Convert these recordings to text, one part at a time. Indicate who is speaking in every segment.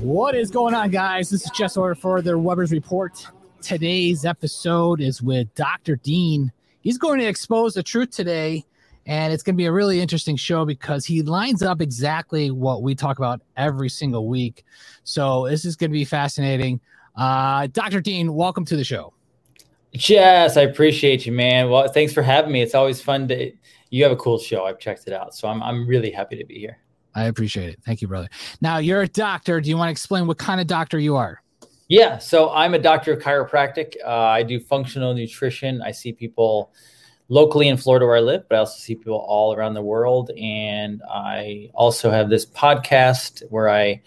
Speaker 1: What is going on, guys? This is Jess Order for the Weber's Report. Today's episode is with Dr. Dean. He's going to expose the truth today, and it's going to be a really interesting show because he lines up exactly what we talk about every single week. So this is going to be fascinating. Uh, Dr. Dean, welcome to the show.
Speaker 2: Jess, I appreciate you, man. Well, thanks for having me. It's always fun to. You have a cool show. I've checked it out, so I'm I'm really happy to be here.
Speaker 1: I appreciate it. Thank you, brother. Now you're a doctor. Do you want to explain what kind of doctor you are?
Speaker 2: Yeah, so I'm a doctor of chiropractic. Uh, I do functional nutrition. I see people locally in Florida where I live, but I also see people all around the world. And I also have this podcast where I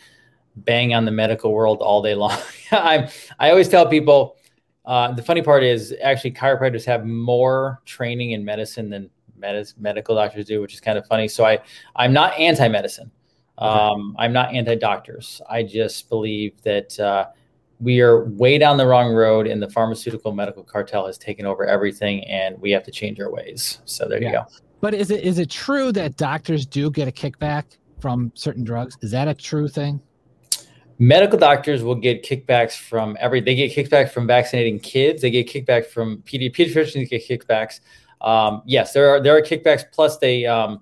Speaker 2: bang on the medical world all day long. I'm I always tell people uh, the funny part is actually chiropractors have more training in medicine than med- medical doctors do, which is kind of funny. So I I'm not anti-medicine. Um, I'm not anti-doctors. I just believe that uh, we are way down the wrong road, and the pharmaceutical medical cartel has taken over everything, and we have to change our ways. So there yeah. you go.
Speaker 1: But is it is it true that doctors do get a kickback from certain drugs? Is that a true thing?
Speaker 2: medical doctors will get kickbacks from every they get kickback from vaccinating kids they get kickback from pedi- pediatricians get kickbacks um, yes there are there are kickbacks plus they um,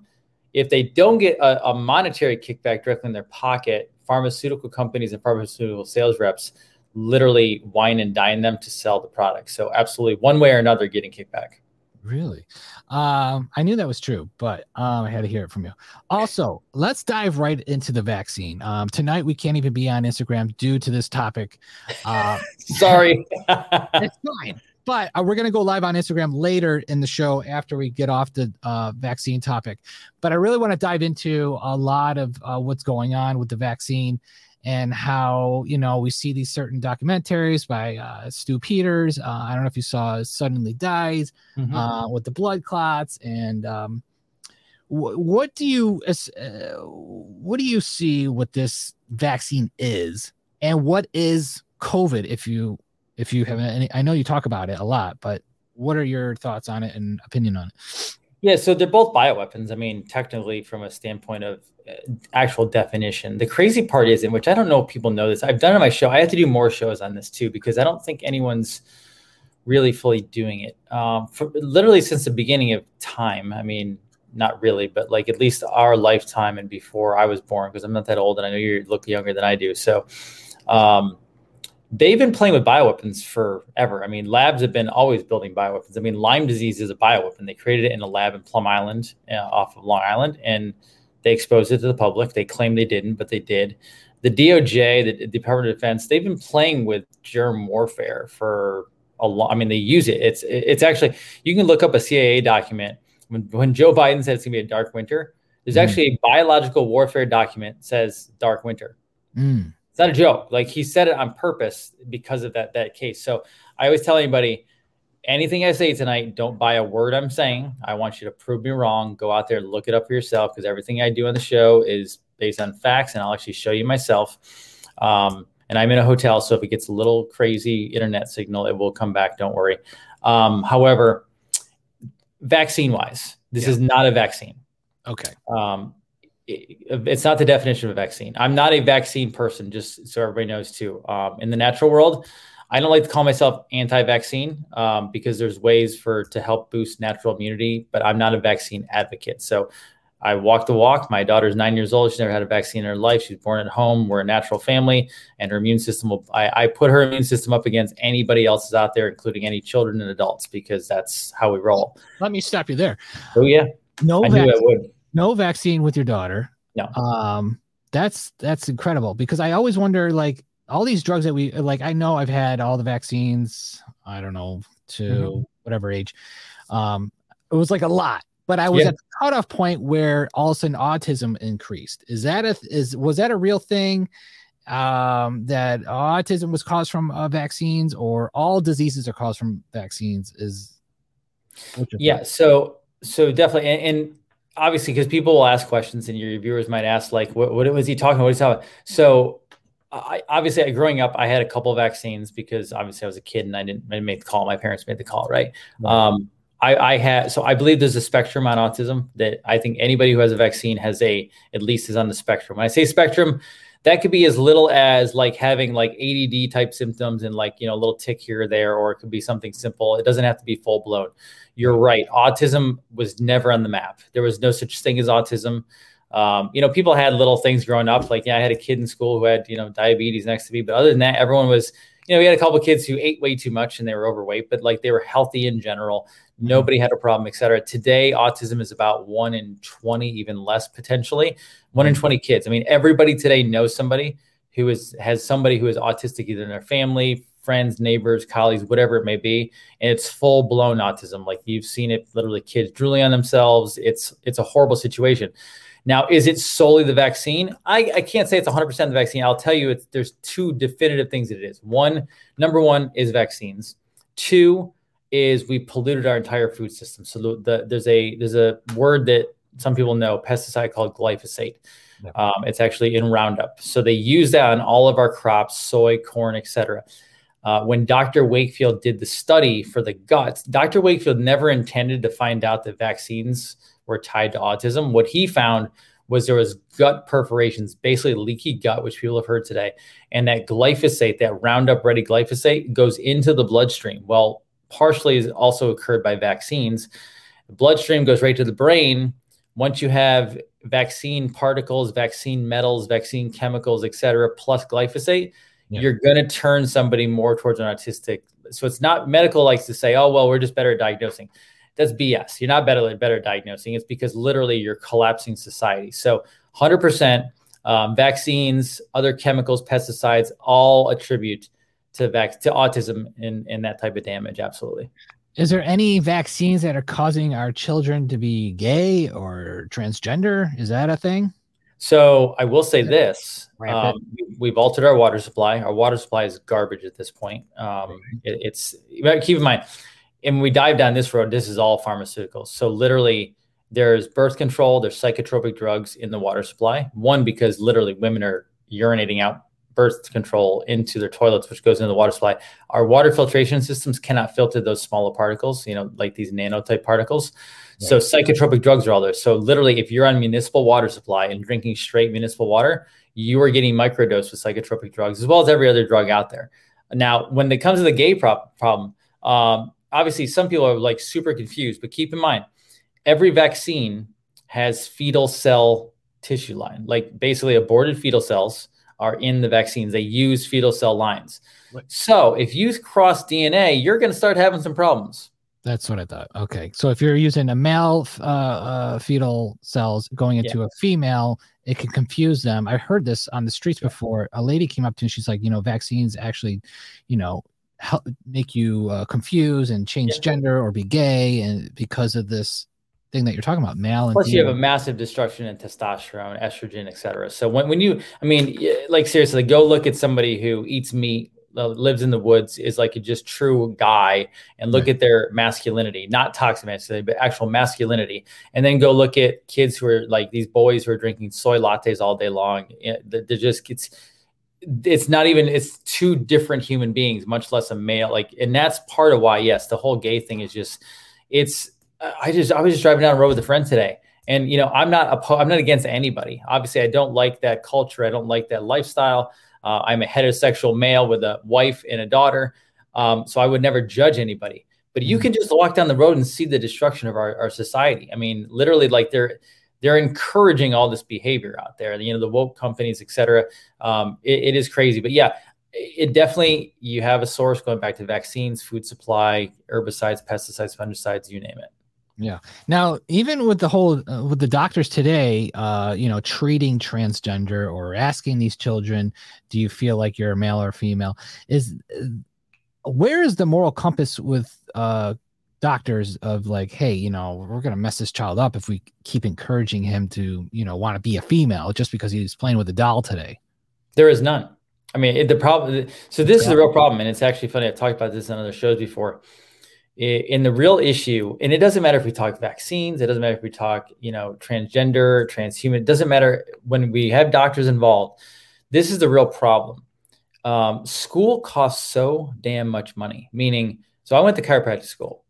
Speaker 2: if they don't get a, a, monetary kickback directly in their pocket pharmaceutical companies and pharmaceutical sales reps literally wine and dine them to sell the product so absolutely one way or another getting kickback
Speaker 1: Really? Um, I knew that was true, but um, I had to hear it from you. Also, let's dive right into the vaccine. Um, tonight, we can't even be on Instagram due to this topic.
Speaker 2: Uh, Sorry.
Speaker 1: it's fine. But uh, we're going to go live on Instagram later in the show after we get off the uh, vaccine topic. But I really want to dive into a lot of uh, what's going on with the vaccine and how you know we see these certain documentaries by uh, Stew Peters. Uh, I don't know if you saw "Suddenly Dies" mm-hmm. uh, with the blood clots, and um, wh- what do you uh, what do you see what this vaccine is, and what is COVID? If you if you have any, I know you talk about it a lot, but what are your thoughts on it and opinion on it?
Speaker 2: Yeah, so they're both bioweapons. I mean, technically, from a standpoint of uh, actual definition, the crazy part is, in which I don't know if people know this. I've done it on my show. I have to do more shows on this too because I don't think anyone's really fully doing it. Um, for literally since the beginning of time. I mean, not really, but like at least our lifetime and before I was born, because I'm not that old, and I know you look younger than I do. So, um, they've been playing with bioweapons forever. I mean, labs have been always building bioweapons. I mean, Lyme disease is a bioweapon. They created it in a lab in Plum Island uh, off of Long Island, and they exposed it to the public. They claim they didn't, but they did. The DOJ, the Department of Defense, they've been playing with germ warfare for a long. I mean, they use it. It's it's actually you can look up a CIA document when when Joe Biden said it's gonna be a dark winter. There's mm. actually a biological warfare document says dark winter. Mm it's not a joke. Like he said it on purpose because of that that case. So I always tell anybody, anything I say tonight, don't buy a word I'm saying. I want you to prove me wrong. Go out there, and look it up for yourself because everything I do on the show is based on facts, and I'll actually show you myself. Um, and I'm in a hotel, so if it gets a little crazy internet signal, it will come back. Don't worry. Um, however, vaccine wise, this yeah. is not a vaccine.
Speaker 1: Okay.
Speaker 2: Um, it's not the definition of a vaccine. I'm not a vaccine person, just so everybody knows too. Um, in the natural world, I don't like to call myself anti-vaccine um, because there's ways for to help boost natural immunity, but I'm not a vaccine advocate. So I walk the walk. My daughter's nine years old. She's never had a vaccine in her life. She's born at home. We're a natural family, and her immune system will. I, I put her immune system up against anybody else's out there, including any children and adults, because that's how we roll.
Speaker 1: Let me stop you there.
Speaker 2: Oh yeah,
Speaker 1: no, I knew I would no vaccine with your daughter.
Speaker 2: No.
Speaker 1: Um, that's that's incredible because I always wonder like all these drugs that we like. I know I've had all the vaccines. I don't know to mm-hmm. whatever age. Um, it was like a lot, but I was yeah. at the cutoff point where all of a sudden autism increased. Is that a is was that a real thing? Um, that autism was caused from uh, vaccines, or all diseases are caused from vaccines? Is
Speaker 2: yeah. So so definitely, and, and obviously because people will ask questions and your viewers might ask like what, what was he talking about what he's talking so I, obviously growing up i had a couple vaccines because obviously i was a kid and i didn't, I didn't make the call my parents made the call right, right. Um, I, I have so I believe there's a spectrum on autism that I think anybody who has a vaccine has a at least is on the spectrum. When I say spectrum, that could be as little as like having like ADD type symptoms and like you know a little tick here or there, or it could be something simple. It doesn't have to be full blown. You're right. Autism was never on the map. There was no such thing as autism. Um, you know, people had little things growing up. Like, yeah, I had a kid in school who had you know diabetes next to me, but other than that, everyone was you know, we had a couple of kids who ate way too much and they were overweight, but like they were healthy in general. Mm-hmm. Nobody had a problem, et cetera. Today, autism is about one in 20, even less potentially, one in mm-hmm. 20 kids. I mean, everybody today knows somebody who is has somebody who is autistic either in their family, friends, neighbors, colleagues, whatever it may be. And it's full blown autism. Like you've seen it literally kids drooling on themselves. It's it's a horrible situation. Now, is it solely the vaccine? I, I can't say it's 100% the vaccine. I'll tell you, it's, there's two definitive things that it is. One, number one is vaccines. Two is we polluted our entire food system. So the, the, there's a there's a word that some people know, pesticide called glyphosate. Yeah. Um, it's actually in Roundup. So they use that on all of our crops, soy, corn, etc. Uh, when Dr. Wakefield did the study for the guts, Dr. Wakefield never intended to find out that vaccines were tied to autism. What he found was there was gut perforations, basically leaky gut, which people have heard today, and that glyphosate, that Roundup Ready glyphosate, goes into the bloodstream. Well, partially is also occurred by vaccines. The bloodstream goes right to the brain. Once you have vaccine particles, vaccine metals, vaccine chemicals, et cetera, plus glyphosate, yeah. you're going to turn somebody more towards an autistic. So it's not medical likes to say, oh, well, we're just better at diagnosing that's BS. You're not better better diagnosing. It's because literally you're collapsing society. So 100% um, vaccines, other chemicals, pesticides, all attribute to vac- to autism and, and that type of damage. Absolutely.
Speaker 1: Is there any vaccines that are causing our children to be gay or transgender? Is that a thing?
Speaker 2: So I will say this: um, we've altered our water supply. Our water supply is garbage at this point. Um, it, it's keep in mind and we dive down this road, this is all pharmaceuticals. So literally, there's birth control, there's psychotropic drugs in the water supply. One because literally women are urinating out birth control into their toilets, which goes into the water supply. Our water filtration systems cannot filter those smaller particles, you know, like these nanotype particles. Right. So psychotropic drugs are all there. So literally, if you're on municipal water supply and drinking straight municipal water, you are getting microdose with psychotropic drugs as well as every other drug out there. Now, when it comes to the gay problem, um, obviously some people are like super confused, but keep in mind, every vaccine has fetal cell tissue line, like basically aborted fetal cells are in the vaccines. They use fetal cell lines. Right. So if you cross DNA, you're going to start having some problems.
Speaker 1: That's what I thought. Okay. So if you're using a male uh, uh, fetal cells going into yeah. a female, it can confuse them. I heard this on the streets before. A lady came up to me. She's like, you know, vaccines actually, you know, help make you uh, confuse and change yeah. gender or be gay and because of this thing that you're talking about male and
Speaker 2: plus female. you have a massive destruction in testosterone estrogen etc so when, when you i mean like seriously go look at somebody who eats meat uh, lives in the woods is like a just true guy and look right. at their masculinity not toxic masculinity but actual masculinity and then go look at kids who are like these boys who are drinking soy lattes all day long they're just it's it's not even it's two different human beings much less a male like and that's part of why yes the whole gay thing is just it's i just i was just driving down the road with a friend today. And you know i'm not i'm not against anybody. Obviously i don't like that culture. I don't like that lifestyle. Uh, i'm a heterosexual male with a wife and a daughter. Um, so i would never judge anybody. But you mm-hmm. can just walk down the road and see the destruction of our, our society. I mean literally like there they're encouraging all this behavior out there. You know, the woke companies, et cetera. Um, it, it is crazy, but yeah, it definitely you have a source going back to vaccines, food supply, herbicides, pesticides, fungicides, you name it.
Speaker 1: Yeah. Now, even with the whole uh, with the doctors today, uh, you know, treating transgender or asking these children, do you feel like you're a male or female? Is uh, where is the moral compass with uh doctors of like hey you know we're going to mess this child up if we keep encouraging him to you know want to be a female just because he's playing with a doll today.
Speaker 2: There is none. I mean it, the problem so this yeah. is the real problem and it's actually funny i've talked about this on other shows before. In the real issue and it doesn't matter if we talk vaccines it doesn't matter if we talk you know transgender transhuman it doesn't matter when we have doctors involved. This is the real problem. Um, school costs so damn much money meaning so i went to chiropractic school.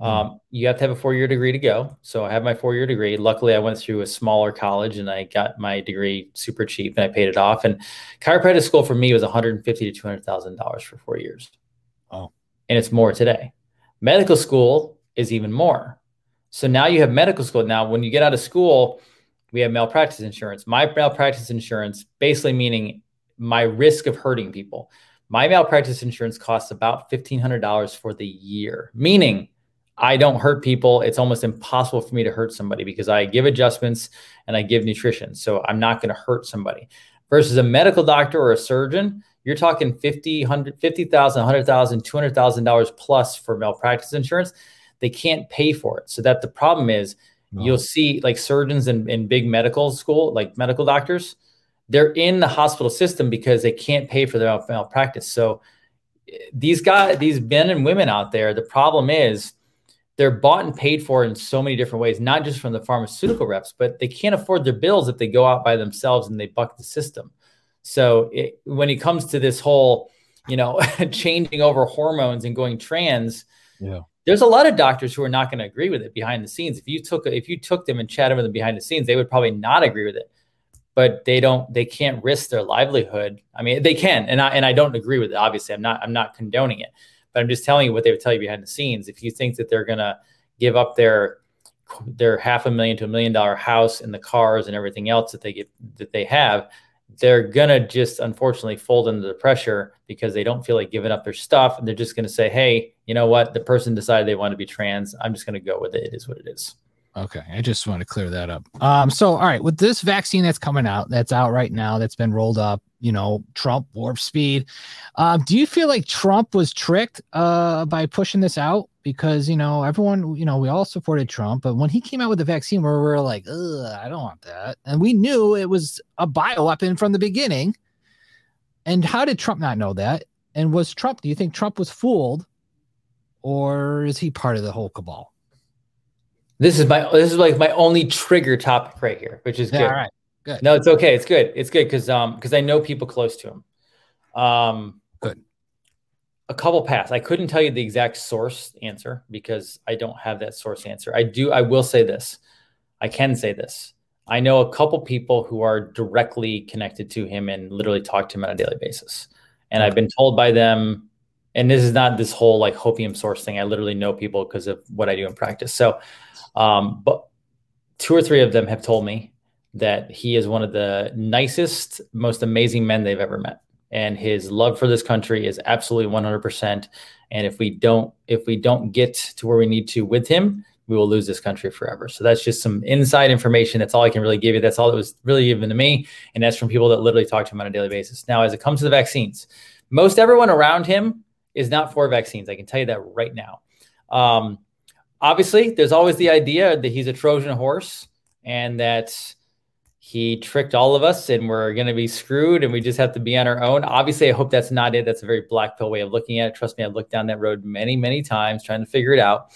Speaker 2: Um, you have to have a four year degree to go. So I have my four year degree. Luckily, I went through a smaller college and I got my degree super cheap and I paid it off. And chiropractic school for me was 150 to 200 thousand dollars for four years.
Speaker 1: Oh,
Speaker 2: and it's more today. Medical school is even more. So now you have medical school. Now, when you get out of school, we have malpractice insurance. My malpractice insurance, basically meaning my risk of hurting people. My malpractice insurance costs about $1,500 for the year, meaning I don't hurt people. It's almost impossible for me to hurt somebody because I give adjustments and I give nutrition. So I'm not going to hurt somebody. Versus a medical doctor or a surgeon, you're talking 50, 100, 50,000, 100,000, 200,000 dollars plus for malpractice insurance. They can't pay for it. So that the problem is no. you'll see like surgeons in, in big medical school, like medical doctors, they're in the hospital system because they can't pay for their malpractice. So eh, these guys, these men and women out there, the problem is they're bought and paid for in so many different ways, not just from the pharmaceutical reps, but they can't afford their bills if they go out by themselves and they buck the system. So it, when it comes to this whole, you know, changing over hormones and going trans,
Speaker 1: yeah.
Speaker 2: There's a lot of doctors who are not going to agree with it behind the scenes. If you took if you took them and chatted with them behind the scenes, they would probably not agree with it. But they don't they can't risk their livelihood. I mean, they can, and I and I don't agree with it. Obviously, I'm not I'm not condoning it. But I'm just telling you what they would tell you behind the scenes. If you think that they're to give up their their half a million to a million dollar house and the cars and everything else that they get that they have, they're gonna just unfortunately fold under the pressure because they don't feel like giving up their stuff and they're just gonna say, hey, you know what? The person decided they want to be trans. I'm just gonna go with it. It is what it is.
Speaker 1: Okay, I just want to clear that up. Um, so all right, with this vaccine that's coming out, that's out right now, that's been rolled up, you know, Trump warp speed. Um, do you feel like Trump was tricked uh by pushing this out? Because you know, everyone, you know, we all supported Trump, but when he came out with the vaccine, we were like, I don't want that. And we knew it was a bioweapon from the beginning. And how did Trump not know that? And was Trump, do you think Trump was fooled? Or is he part of the whole cabal?
Speaker 2: This is my this is like my only trigger topic right here, which is good.
Speaker 1: All right, good.
Speaker 2: No, it's okay. It's good. It's good because um because I know people close to him. Um,
Speaker 1: good.
Speaker 2: A couple paths. I couldn't tell you the exact source answer because I don't have that source answer. I do. I will say this. I can say this. I know a couple people who are directly connected to him and literally talk to him on a daily basis. And I've been told by them, and this is not this whole like hopium source thing. I literally know people because of what I do in practice. So um, but two or three of them have told me that he is one of the nicest, most amazing men they've ever met. And his love for this country is absolutely 100%. And if we don't, if we don't get to where we need to with him, we will lose this country forever. So that's just some inside information. That's all I can really give you. That's all that was really given to me. And that's from people that literally talk to him on a daily basis. Now, as it comes to the vaccines, most everyone around him is not for vaccines. I can tell you that right now. Um, obviously, there's always the idea that he's a Trojan horse and that he tricked all of us and we're going to be screwed and we just have to be on our own. Obviously, I hope that's not it. That's a very black pill way of looking at it. Trust me, I've looked down that road many, many times trying to figure it out.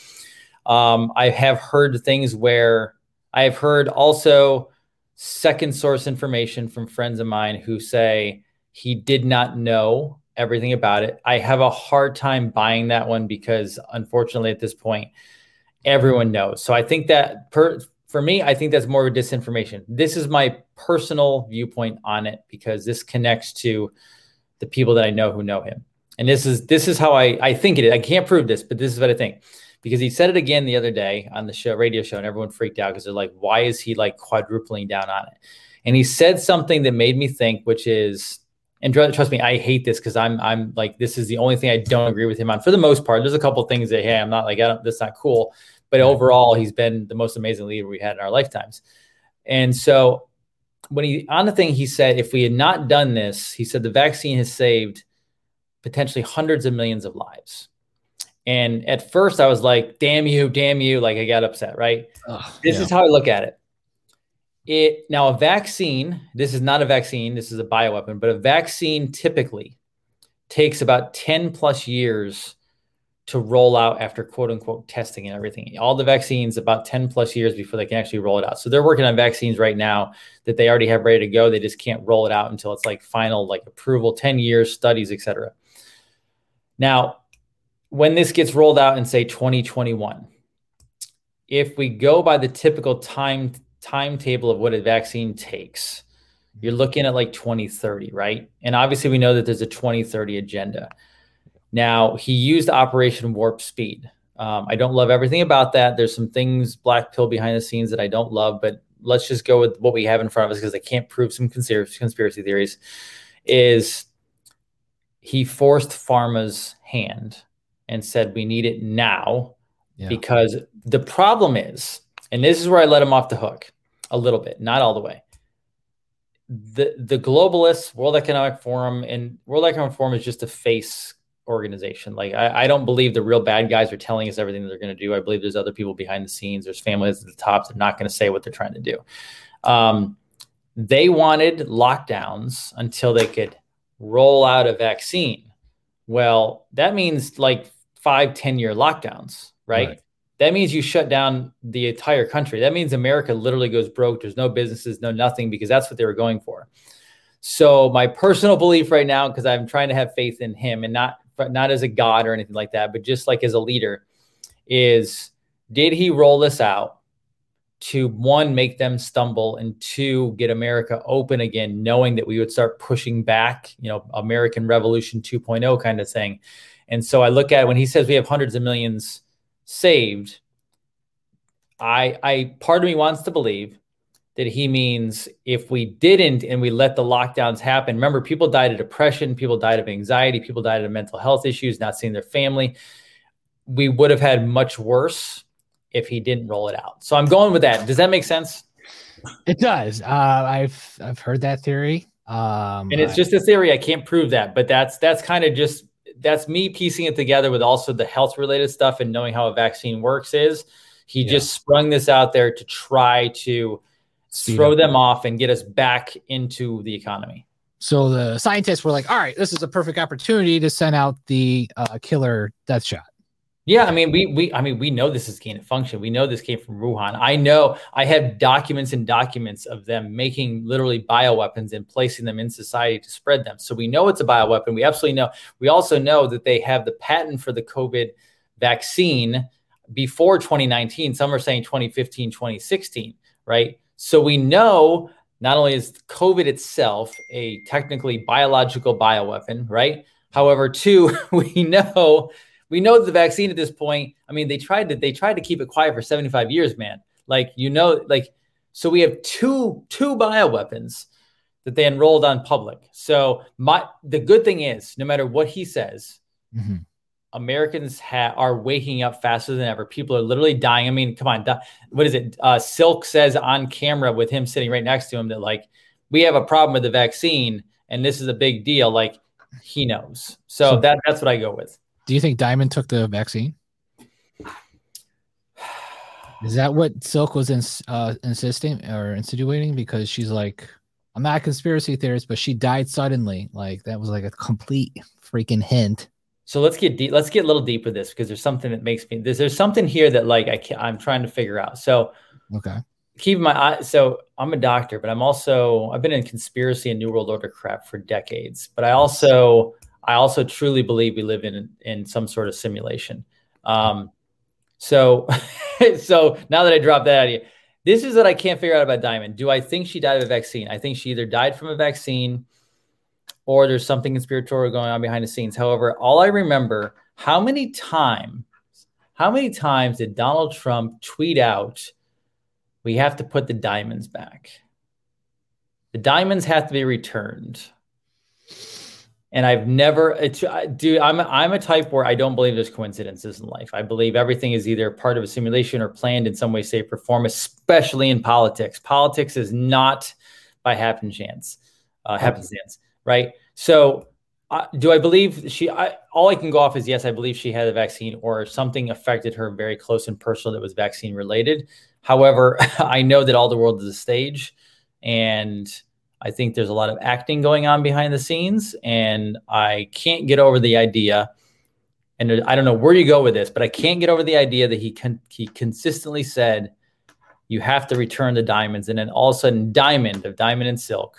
Speaker 2: Um, I have heard things where I have heard also second source information from friends of mine who say he did not know everything about it. I have a hard time buying that one because unfortunately at this point, everyone knows. So I think that per, for me, I think that's more of a disinformation. This is my personal viewpoint on it because this connects to the people that I know who know him. And this is this is how I I think it is. I can't prove this, but this is what I think. Because he said it again the other day on the show, radio show, and everyone freaked out because they're like, why is he like quadrupling down on it? And he said something that made me think, which is, and trust me, I hate this because I'm I'm like, this is the only thing I don't agree with him on for the most part. There's a couple things that hey, I'm not like, I don't, that's not cool. But overall, he's been the most amazing leader we had in our lifetimes. And so when he on the thing he said, if we had not done this, he said the vaccine has saved potentially hundreds of millions of lives. And at first I was like, damn you, damn you. Like I got upset, right? Oh, this yeah. is how I look at it. It now a vaccine, this is not a vaccine, this is a bioweapon, but a vaccine typically takes about 10 plus years to roll out after quote unquote testing and everything. All the vaccines about 10 plus years before they can actually roll it out. So they're working on vaccines right now that they already have ready to go. They just can't roll it out until it's like final like approval, 10 years, studies, etc. Now, when this gets rolled out in say 2021, if we go by the typical time timetable of what a vaccine takes, you're looking at like 2030, right? And obviously, we know that there's a 2030 agenda. Now, he used Operation Warp Speed. Um, I don't love everything about that. There's some things, black pill behind the scenes that I don't love, but let's just go with what we have in front of us because I can't prove some conspiracy theories. Is he forced pharma's hand and said, we need it now yeah. because the problem is, and this is where I let him off the hook a little bit, not all the way. The the globalists, World Economic Forum, and World Economic Forum is just a face organization. Like I, I don't believe the real bad guys are telling us everything they're going to do. I believe there's other people behind the scenes. There's families at the top that are not going to say what they're trying to do. Um, they wanted lockdowns until they could roll out a vaccine. Well, that means like five, 10 year lockdowns, right? right? That means you shut down the entire country. That means America literally goes broke. There's no businesses, no nothing, because that's what they were going for. So my personal belief right now, because I'm trying to have faith in him and not not as a god or anything like that, but just like as a leader, is did he roll this out to one make them stumble and two get America open again, knowing that we would start pushing back, you know, American Revolution 2.0 kind of thing. And so I look at when he says we have hundreds of millions saved, I I part of me wants to believe that he means if we didn't and we let the lockdowns happen. Remember, people died of depression, people died of anxiety, people died of mental health issues, not seeing their family. We would have had much worse if he didn't roll it out. So I'm going with that. Does that make sense?
Speaker 1: It does. Uh, I've I've heard that theory. Um,
Speaker 2: and it's just a theory. I can't prove that, but that's that's kind of just that's me piecing it together with also the health related stuff and knowing how a vaccine works. Is he yeah. just sprung this out there to try to Speed throw up. them off and get us back into the economy?
Speaker 1: So the scientists were like, "All right, this is a perfect opportunity to send out the uh, killer death shot."
Speaker 2: Yeah, I mean, we we I mean, we know this is gain of function. We know this came from Wuhan. I know I have documents and documents of them making literally bioweapons and placing them in society to spread them. So we know it's a bioweapon. We absolutely know. We also know that they have the patent for the COVID vaccine before 2019. Some are saying 2015, 2016, right? So we know not only is COVID itself a technically biological bioweapon, right? However, two, we know we know the vaccine at this point. I mean, they tried to they tried to keep it quiet for 75 years, man. Like you know, like so we have two two bioweapons that they enrolled on public. So my the good thing is, no matter what he says, mm-hmm. Americans ha- are waking up faster than ever. People are literally dying. I mean, come on, what is it? Uh, Silk says on camera with him sitting right next to him that like we have a problem with the vaccine and this is a big deal. Like he knows. So, so that that's what I go with.
Speaker 1: Do you think Diamond took the vaccine? Is that what Silk was in, uh, insisting or insinuating? Because she's like, I'm not a conspiracy theorist, but she died suddenly. Like that was like a complete freaking hint.
Speaker 2: So let's get deep. Let's get a little deep with this because there's something that makes me. There's, there's something here that like I can't, I'm trying to figure out. So
Speaker 1: okay,
Speaker 2: keep my eye. So I'm a doctor, but I'm also I've been in conspiracy and New World Order crap for decades. But I also I also truly believe we live in in some sort of simulation. Um, so, so now that I dropped that idea, this is what I can't figure out about Diamond. Do I think she died of a vaccine? I think she either died from a vaccine, or there's something conspiratorial going on behind the scenes. However, all I remember, how many times, how many times did Donald Trump tweet out, "We have to put the diamonds back"? The diamonds have to be returned and I've never, it's, dude, I'm I'm a type where I don't believe there's coincidences in life. I believe everything is either part of a simulation or planned in some way, shape, or form. Especially in politics, politics is not by happen chance, uh, happenstance, right? So, uh, do I believe she? I, all I can go off is yes, I believe she had a vaccine or something affected her very close and personal that was vaccine related. However, I know that all the world is a stage, and I think there's a lot of acting going on behind the scenes, and I can't get over the idea. And I don't know where you go with this, but I can't get over the idea that he con- he consistently said, "You have to return the diamonds," and then all of a sudden, Diamond of Diamond and Silk,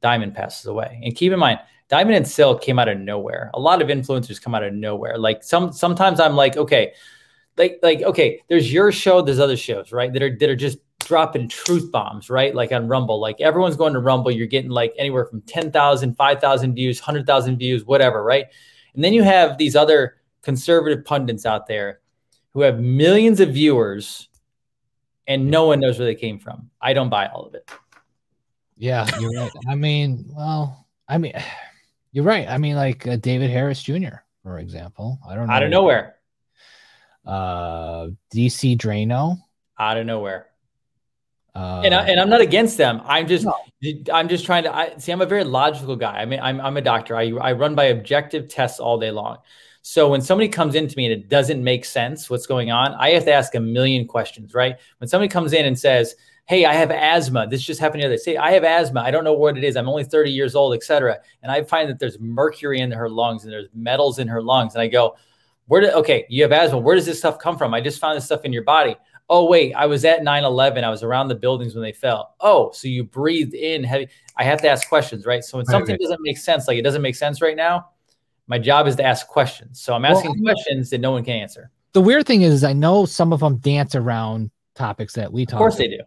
Speaker 2: Diamond passes away. And keep in mind, Diamond and Silk came out of nowhere. A lot of influencers come out of nowhere. Like some sometimes I'm like, okay, like like okay, there's your show, there's other shows, right? That are that are just dropping truth bombs, right? Like on Rumble, like everyone's going to Rumble, you're getting like anywhere from 10,000, 5,000 views, 100,000 views, whatever, right? And then you have these other conservative pundits out there who have millions of viewers and no one knows where they came from. I don't buy all of it.
Speaker 1: Yeah, you're right. I mean, well, I mean, you're right. I mean, like uh, David Harris Jr., for example. I don't know.
Speaker 2: Out of nowhere.
Speaker 1: Uh, DC Draino.
Speaker 2: Out of nowhere. Uh, and, I, and I'm not against them. I'm just no. I'm just trying to I, see. I'm a very logical guy. I mean, I'm I'm a doctor. I I run by objective tests all day long. So when somebody comes into me and it doesn't make sense what's going on, I have to ask a million questions, right? When somebody comes in and says, "Hey, I have asthma. This just happened the other day. Say, I have asthma. I don't know what it is. I'm only 30 years old, etc." And I find that there's mercury in her lungs and there's metals in her lungs, and I go, "Where did? Okay, you have asthma. Where does this stuff come from? I just found this stuff in your body." Oh, wait, I was at 9 11. I was around the buildings when they fell. Oh, so you breathed in heavy. I have to ask questions, right? So when something doesn't make sense, like it doesn't make sense right now, my job is to ask questions. So I'm asking well, questions that no one can answer.
Speaker 1: The weird thing is, I know some of them dance around topics that we talk.
Speaker 2: Of course, about. they do.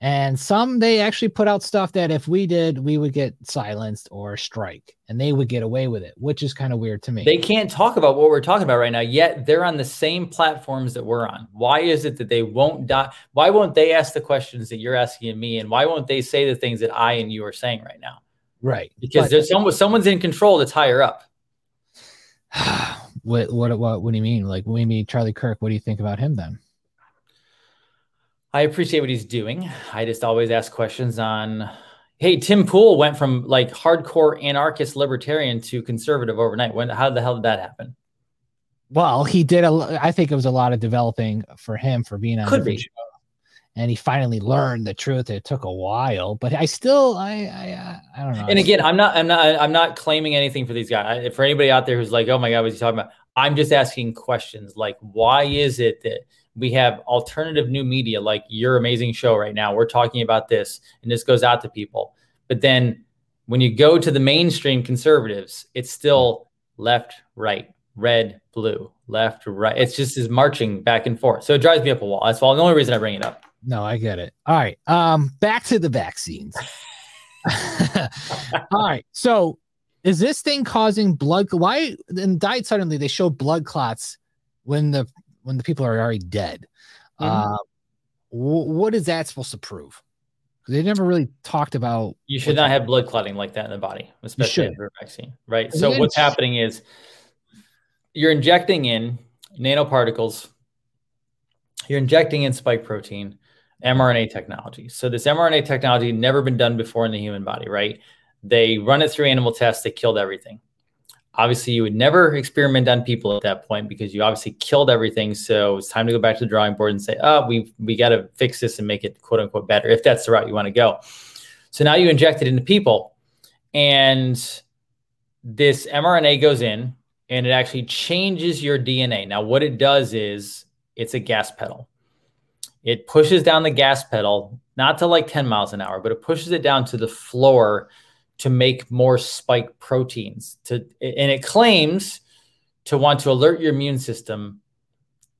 Speaker 1: And some they actually put out stuff that if we did, we would get silenced or strike, and they would get away with it, which is kind of weird to me.
Speaker 2: They can't talk about what we're talking about right now, yet they're on the same platforms that we're on. Why is it that they won't die? Why won't they ask the questions that you're asking me, and why won't they say the things that I and you are saying right now?
Speaker 1: Right,
Speaker 2: because but, there's someone someone's in control that's higher up.
Speaker 1: what what what what do you mean? Like, what do you mean, Charlie Kirk? What do you think about him then?
Speaker 2: I appreciate what he's doing. I just always ask questions on. Hey, Tim Pool went from like hardcore anarchist libertarian to conservative overnight. When? How the hell did that happen?
Speaker 1: Well, he did a. I think it was a lot of developing for him for being on
Speaker 2: Could be. Show.
Speaker 1: And he finally learned the truth. It took a while, but I still, I, I, uh, I don't know.
Speaker 2: And again, I'm not, I'm not, I'm not claiming anything for these guys. I, for anybody out there who's like, oh my god, what's he talking about? I'm just asking questions like, why is it that we have alternative new media like your amazing show right now. We're talking about this and this goes out to people. But then when you go to the mainstream conservatives, it's still left, right, red, blue, left, right. It's just is marching back and forth. So it drives me up a wall. That's all the only reason I bring it up.
Speaker 1: No, I get it. All right. Um, back to the vaccines. all right. So is this thing causing blood why in Died Suddenly they show blood clots when the when the people are already dead. Mm-hmm. Uh, w- what is that supposed to prove? They never really talked about.
Speaker 2: You should not have blood clotting like that in the body, especially after a vaccine, right? So what's happening is you're injecting in nanoparticles. You're injecting in spike protein, mRNA technology. So this mRNA technology never been done before in the human body, right? They run it through animal tests. They killed everything. Obviously, you would never experiment on people at that point because you obviously killed everything. So it's time to go back to the drawing board and say, "Oh, we we got to fix this and make it quote unquote better." If that's the route you want to go. So now you inject it into people, and this mRNA goes in and it actually changes your DNA. Now, what it does is it's a gas pedal. It pushes down the gas pedal, not to like 10 miles an hour, but it pushes it down to the floor to make more spike proteins to and it claims to want to alert your immune system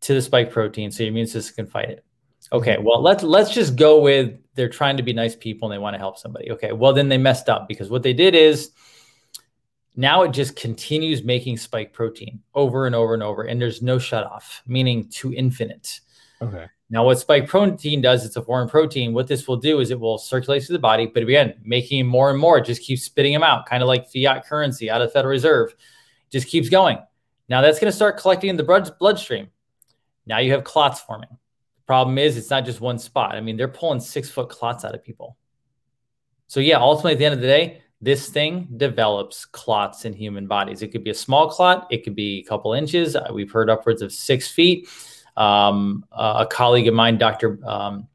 Speaker 2: to the spike protein so your immune system can fight it. Okay mm-hmm. well let's let's just go with they're trying to be nice people and they want to help somebody. Okay well then they messed up because what they did is now it just continues making spike protein over and over and over and there's no shut off meaning to infinite
Speaker 1: okay
Speaker 2: now, what spike protein does, it's a foreign protein. What this will do is it will circulate through the body, but again, making more and more, just keeps spitting them out, kind of like fiat currency out of the Federal Reserve. Just keeps going. Now that's going to start collecting in the blood, bloodstream. Now you have clots forming. The problem is it's not just one spot. I mean, they're pulling six foot clots out of people. So yeah, ultimately at the end of the day, this thing develops clots in human bodies. It could be a small clot, it could be a couple inches. We've heard upwards of six feet um, a colleague of mine, Dr. Um,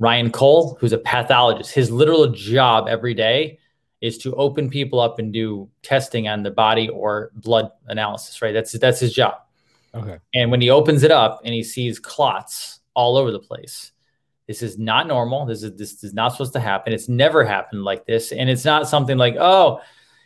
Speaker 2: Ryan Cole, who's a pathologist. His literal job every day is to open people up and do testing on the body or blood analysis. Right, that's that's his job.
Speaker 1: Okay.
Speaker 2: And when he opens it up and he sees clots all over the place, this is not normal. This is this is not supposed to happen. It's never happened like this, and it's not something like oh,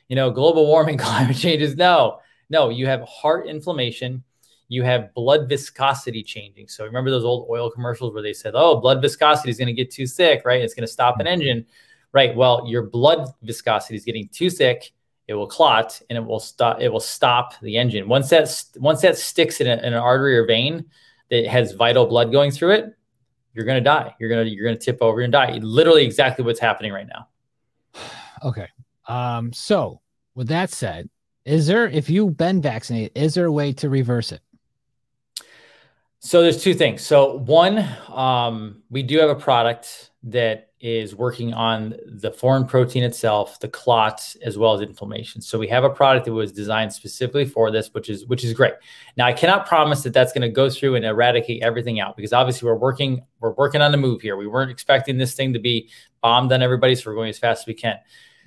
Speaker 2: you know, global warming, climate change is no, no. You have heart inflammation you have blood viscosity changing. So remember those old oil commercials where they said, "Oh, blood viscosity is going to get too thick, right? It's going to stop an mm-hmm. engine." Right. Well, your blood viscosity is getting too thick. It will clot and it will stop. It will stop the engine. Once that once that sticks in, a, in an artery or vein that has vital blood going through it, you're going to die. You're going to you're going to tip over and die. Literally, exactly what's happening right now.
Speaker 1: Okay. Um. So with that said, is there if you've been vaccinated, is there a way to reverse it?
Speaker 2: So there's two things. So one, um, we do have a product that is working on the foreign protein itself, the clots, as well as inflammation. So we have a product that was designed specifically for this, which is which is great. Now I cannot promise that that's going to go through and eradicate everything out because obviously we're working we're working on the move here. We weren't expecting this thing to be bombed on everybody, so we're going as fast as we can.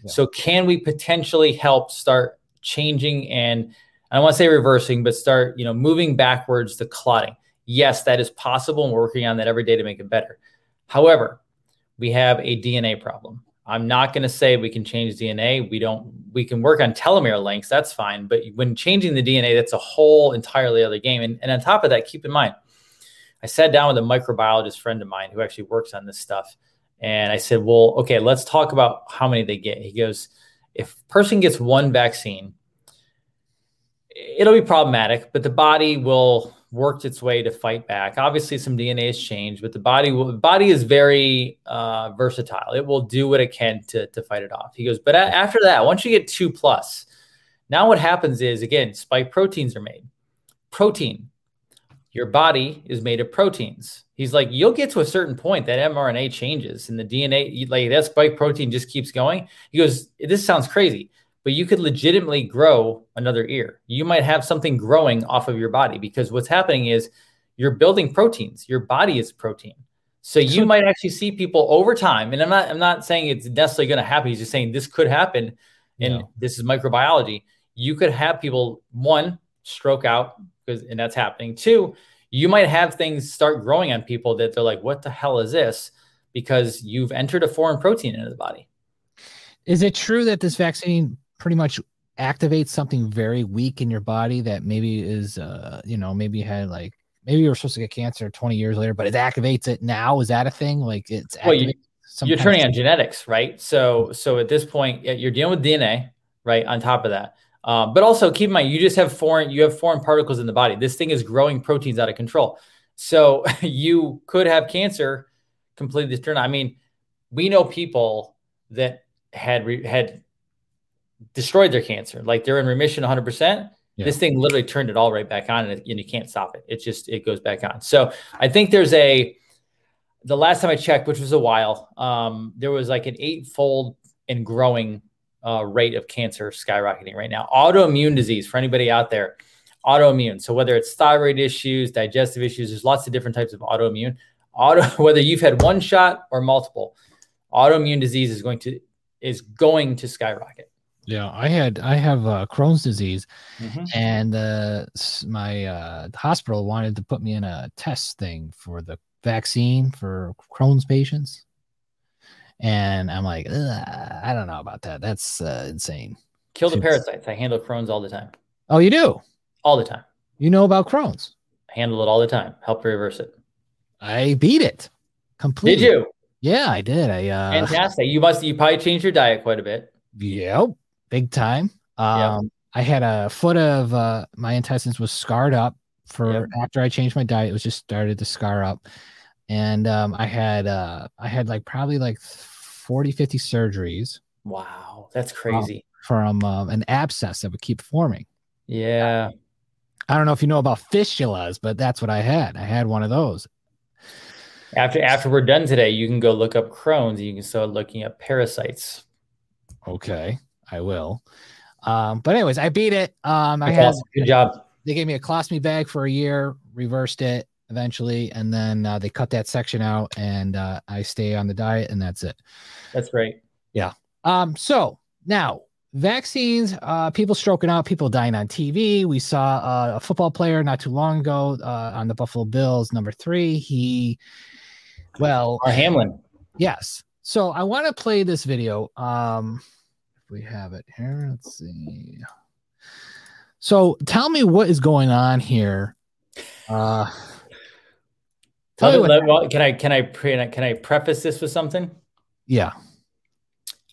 Speaker 2: Yeah. So can we potentially help start changing and I don't want to say reversing, but start you know moving backwards the clotting? Yes, that is possible, and we're working on that every day to make it better. However, we have a DNA problem. I'm not going to say we can change DNA. We don't. We can work on telomere lengths. That's fine. But when changing the DNA, that's a whole entirely other game. And, and on top of that, keep in mind, I sat down with a microbiologist friend of mine who actually works on this stuff, and I said, "Well, okay, let's talk about how many they get." He goes, "If person gets one vaccine, it'll be problematic, but the body will worked its way to fight back. Obviously, some DNA has changed, but the body will, body is very uh, versatile. It will do what it can to, to fight it off. He goes, but a- after that, once you get two plus, now what happens is again, spike proteins are made. Protein, your body is made of proteins. He's like, you'll get to a certain point that mRNA changes and the DNA, like that spike protein just keeps going. He goes, this sounds crazy but you could legitimately grow another ear. You might have something growing off of your body because what's happening is you're building proteins. Your body is protein. So you might actually see people over time, and I'm not I'm not saying it's necessarily going to happen. He's just saying this could happen, and no. this is microbiology. You could have people one stroke out because, and that's happening. Two, you might have things start growing on people that they're like, "What the hell is this?" Because you've entered a foreign protein into the body.
Speaker 1: Is it true that this vaccine pretty much activates something very weak in your body that maybe is uh you know maybe you had like maybe you were supposed to get cancer 20 years later but it activates it now? Is that a thing? Like it's
Speaker 2: well, you, you're turning on genetics right? So so at this point you're dealing with dna right on top of that. Um, but also keep in mind you just have foreign you have foreign particles in the body. This thing is growing proteins out of control. So you could have cancer completely turned i mean we know people that had re- had destroyed their cancer. Like they're in remission 100%. Yeah. This thing literally turned it all right back on and, and you can't stop it. It just, it goes back on. So I think there's a, the last time I checked, which was a while, um, there was like an eightfold and growing uh, rate of cancer skyrocketing right now. Autoimmune disease for anybody out there, autoimmune. So whether it's thyroid issues, digestive issues, there's lots of different types of autoimmune. Auto, whether you've had one shot or multiple, autoimmune disease is going to is going to skyrocket.
Speaker 1: Yeah, I had I have uh, Crohn's disease, mm-hmm. and uh, my uh, hospital wanted to put me in a test thing for the vaccine for Crohn's patients, and I'm like, I don't know about that. That's uh, insane.
Speaker 2: Kill the parasites. I handle Crohn's all the time.
Speaker 1: Oh, you do?
Speaker 2: All the time.
Speaker 1: You know about Crohn's?
Speaker 2: I handle it all the time. Help reverse it.
Speaker 1: I beat it completely.
Speaker 2: Did you?
Speaker 1: Yeah, I did. I uh
Speaker 2: fantastic. You must you probably changed your diet quite a bit.
Speaker 1: Yep big time. Um, yep. I had a foot of uh, my intestines was scarred up for yep. after I changed my diet. It was just started to scar up, and um, I had uh, I had like probably like 40, 50 surgeries.
Speaker 2: Wow, that's crazy.
Speaker 1: from um, an abscess that would keep forming.
Speaker 2: Yeah.
Speaker 1: I don't know if you know about fistulas, but that's what I had. I had one of those.
Speaker 2: After after we're done today, you can go look up Crohn's. You can start looking at parasites.
Speaker 1: Okay. I will. Um, but anyways, I beat it. Um, I had
Speaker 2: good job.
Speaker 1: They gave me a colostomy bag for a year, reversed it eventually, and then uh, they cut that section out, and uh, I stay on the diet, and that's it.
Speaker 2: That's great.
Speaker 1: Yeah. Um. So now vaccines, uh, people stroking out, people dying on TV. We saw uh, a football player not too long ago uh, on the Buffalo Bills, number three. He, well,
Speaker 2: or Hamlin.
Speaker 1: Yes. So I want to play this video. Um, we have it here. Let's see. So tell me what is going on here Uh,
Speaker 2: tell me what, well, can I can I can I preface this with something?
Speaker 1: Yeah.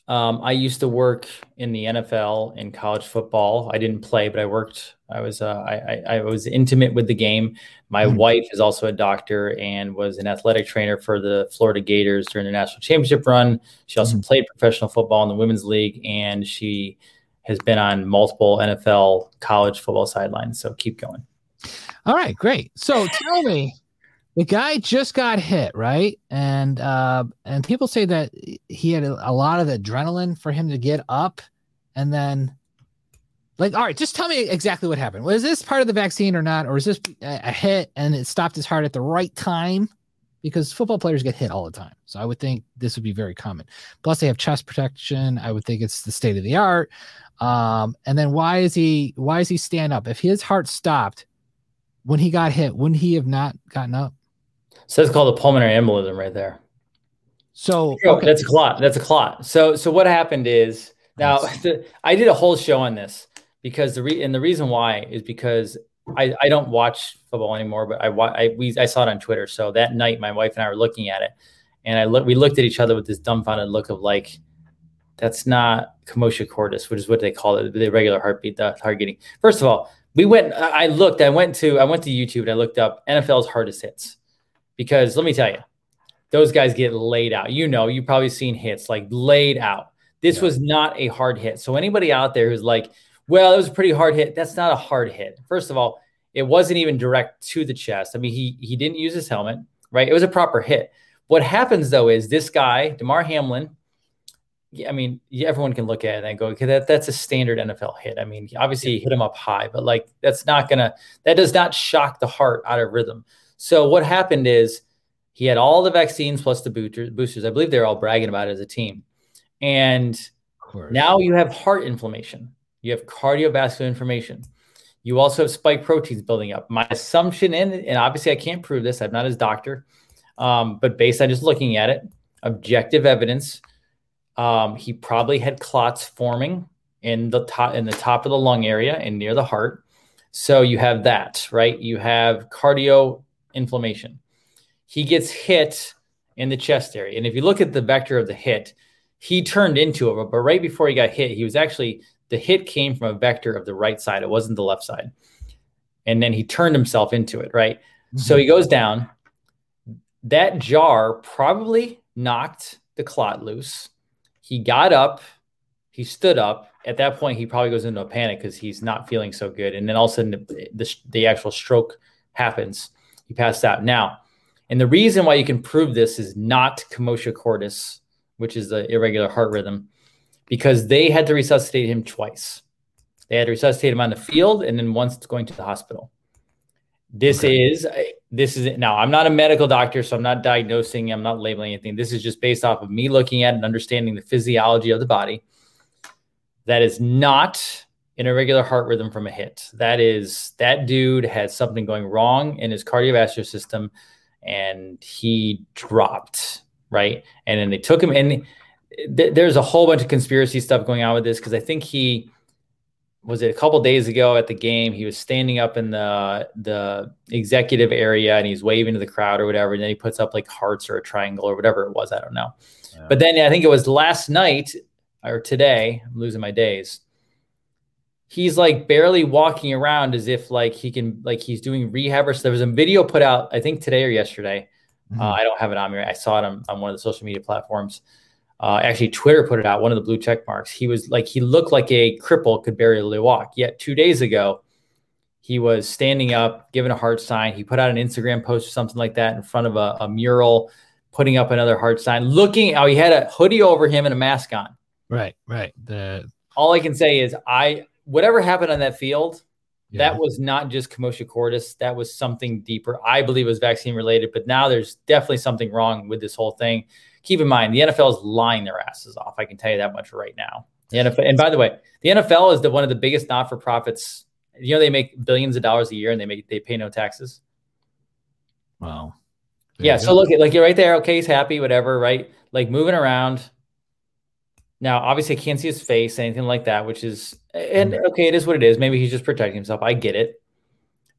Speaker 2: Um, I used to work in the NFL in college football. I didn't play, but I worked. I was uh, I, I, was intimate with the game. My mm-hmm. wife is also a doctor and was an athletic trainer for the Florida Gators during the national championship run. She also mm-hmm. played professional football in the women's league, and she has been on multiple NFL college football sidelines. So keep going.
Speaker 1: All right, great. So tell me, the guy just got hit, right? And uh, and people say that he had a, lot of adrenaline for him to get up, and then like, all right, just tell me exactly what happened. Was this part of the vaccine or not, or is this a, a hit and it stopped his heart at the right time? Because football players get hit all the time, so I would think this would be very common. Plus, they have chest protection. I would think it's the state of the art. Um, and then why is he why is he stand up? If his heart stopped when he got hit, wouldn't he have not gotten up?
Speaker 2: So it's called a pulmonary embolism right there.
Speaker 1: So
Speaker 2: okay. that's a clot. That's a clot. So so what happened is now the, I did a whole show on this because the re- and the reason why is because I, I don't watch football anymore, but I, I we I saw it on Twitter. So that night, my wife and I were looking at it, and I look we looked at each other with this dumbfounded look of like, that's not commotio cordis, which is what they call it, the regular heartbeat, the heart getting. First of all, we went. I looked. I went to I went to YouTube and I looked up NFL's hardest hits because let me tell you, those guys get laid out. You know, you've probably seen hits like laid out. This yeah. was not a hard hit. So anybody out there who's like, well, it was a pretty hard hit. That's not a hard hit. First of all, it wasn't even direct to the chest. I mean, he he didn't use his helmet, right? It was a proper hit. What happens though is this guy, Damar Hamlin, I mean, everyone can look at it and go, okay, that, that's a standard NFL hit. I mean, obviously he hit him up high, but like that's not gonna that does not shock the heart out of rhythm. So what happened is he had all the vaccines plus the boosters. I believe they're all bragging about it as a team. And now you have heart inflammation. You have cardiovascular inflammation. You also have spike proteins building up. My assumption in, and obviously I can't prove this, I'm not his doctor, um, but based on just looking at it, objective evidence, um, he probably had clots forming in the top in the top of the lung area and near the heart. So you have that, right? You have cardio inflammation. He gets hit in the chest area. And if you look at the vector of the hit, he turned into it. But right before he got hit, he was actually, the hit came from a vector of the right side. It wasn't the left side. And then he turned himself into it, right? Mm-hmm. So he goes down. That jar probably knocked the clot loose. He got up. He stood up. At that point, he probably goes into a panic because he's not feeling so good. And then all of a sudden, the, the, the actual stroke happens. He passed out. Now, and the reason why you can prove this is not commotio cordis, which is the irregular heart rhythm, because they had to resuscitate him twice. They had to resuscitate him on the field and then once going to the hospital. This okay. is this is now I'm not a medical doctor, so I'm not diagnosing, I'm not labeling anything. This is just based off of me looking at and understanding the physiology of the body. That is not an irregular heart rhythm from a hit. That is that dude has something going wrong in his cardiovascular system and he dropped, right? And then they took him and th- there's a whole bunch of conspiracy stuff going on with this because I think he was it a couple days ago at the game he was standing up in the the executive area and he's waving to the crowd or whatever and then he puts up like hearts or a triangle or whatever it was i don't know yeah. but then i think it was last night or today i'm losing my days he's like barely walking around as if like he can like he's doing rehab or so there was a video put out i think today or yesterday. Mm-hmm. uh, i don't have it on me. I saw it on, on one of the social media platforms. Uh, actually twitter put it out one of the blue check marks. He was like he looked like a cripple could barely walk. Yet two days ago he was standing up giving a heart sign. He put out an instagram post or something like that in front of a, a mural putting up another heart sign looking oh he had a hoodie over him and a mask on.
Speaker 1: Right right. The
Speaker 2: all i can say is i whatever happened on that field, yeah. that was not just commotio cordis. That was something deeper. I believe it was vaccine related, but now there's definitely something wrong with this whole thing. Keep in mind, the NFL is lying their asses off. I can tell you that much right now. The NFL, and by the way, the NFL is the one of the biggest not for profits. You know, they make billions of dollars a year and they make they pay no taxes.
Speaker 1: Wow.
Speaker 2: There yeah. So look at like you're right there. Okay, he's happy, whatever, right? Like moving around now, obviously, I can't see his face, anything like that, which is, and mm-hmm. okay, it is what it is. Maybe he's just protecting himself. I get it.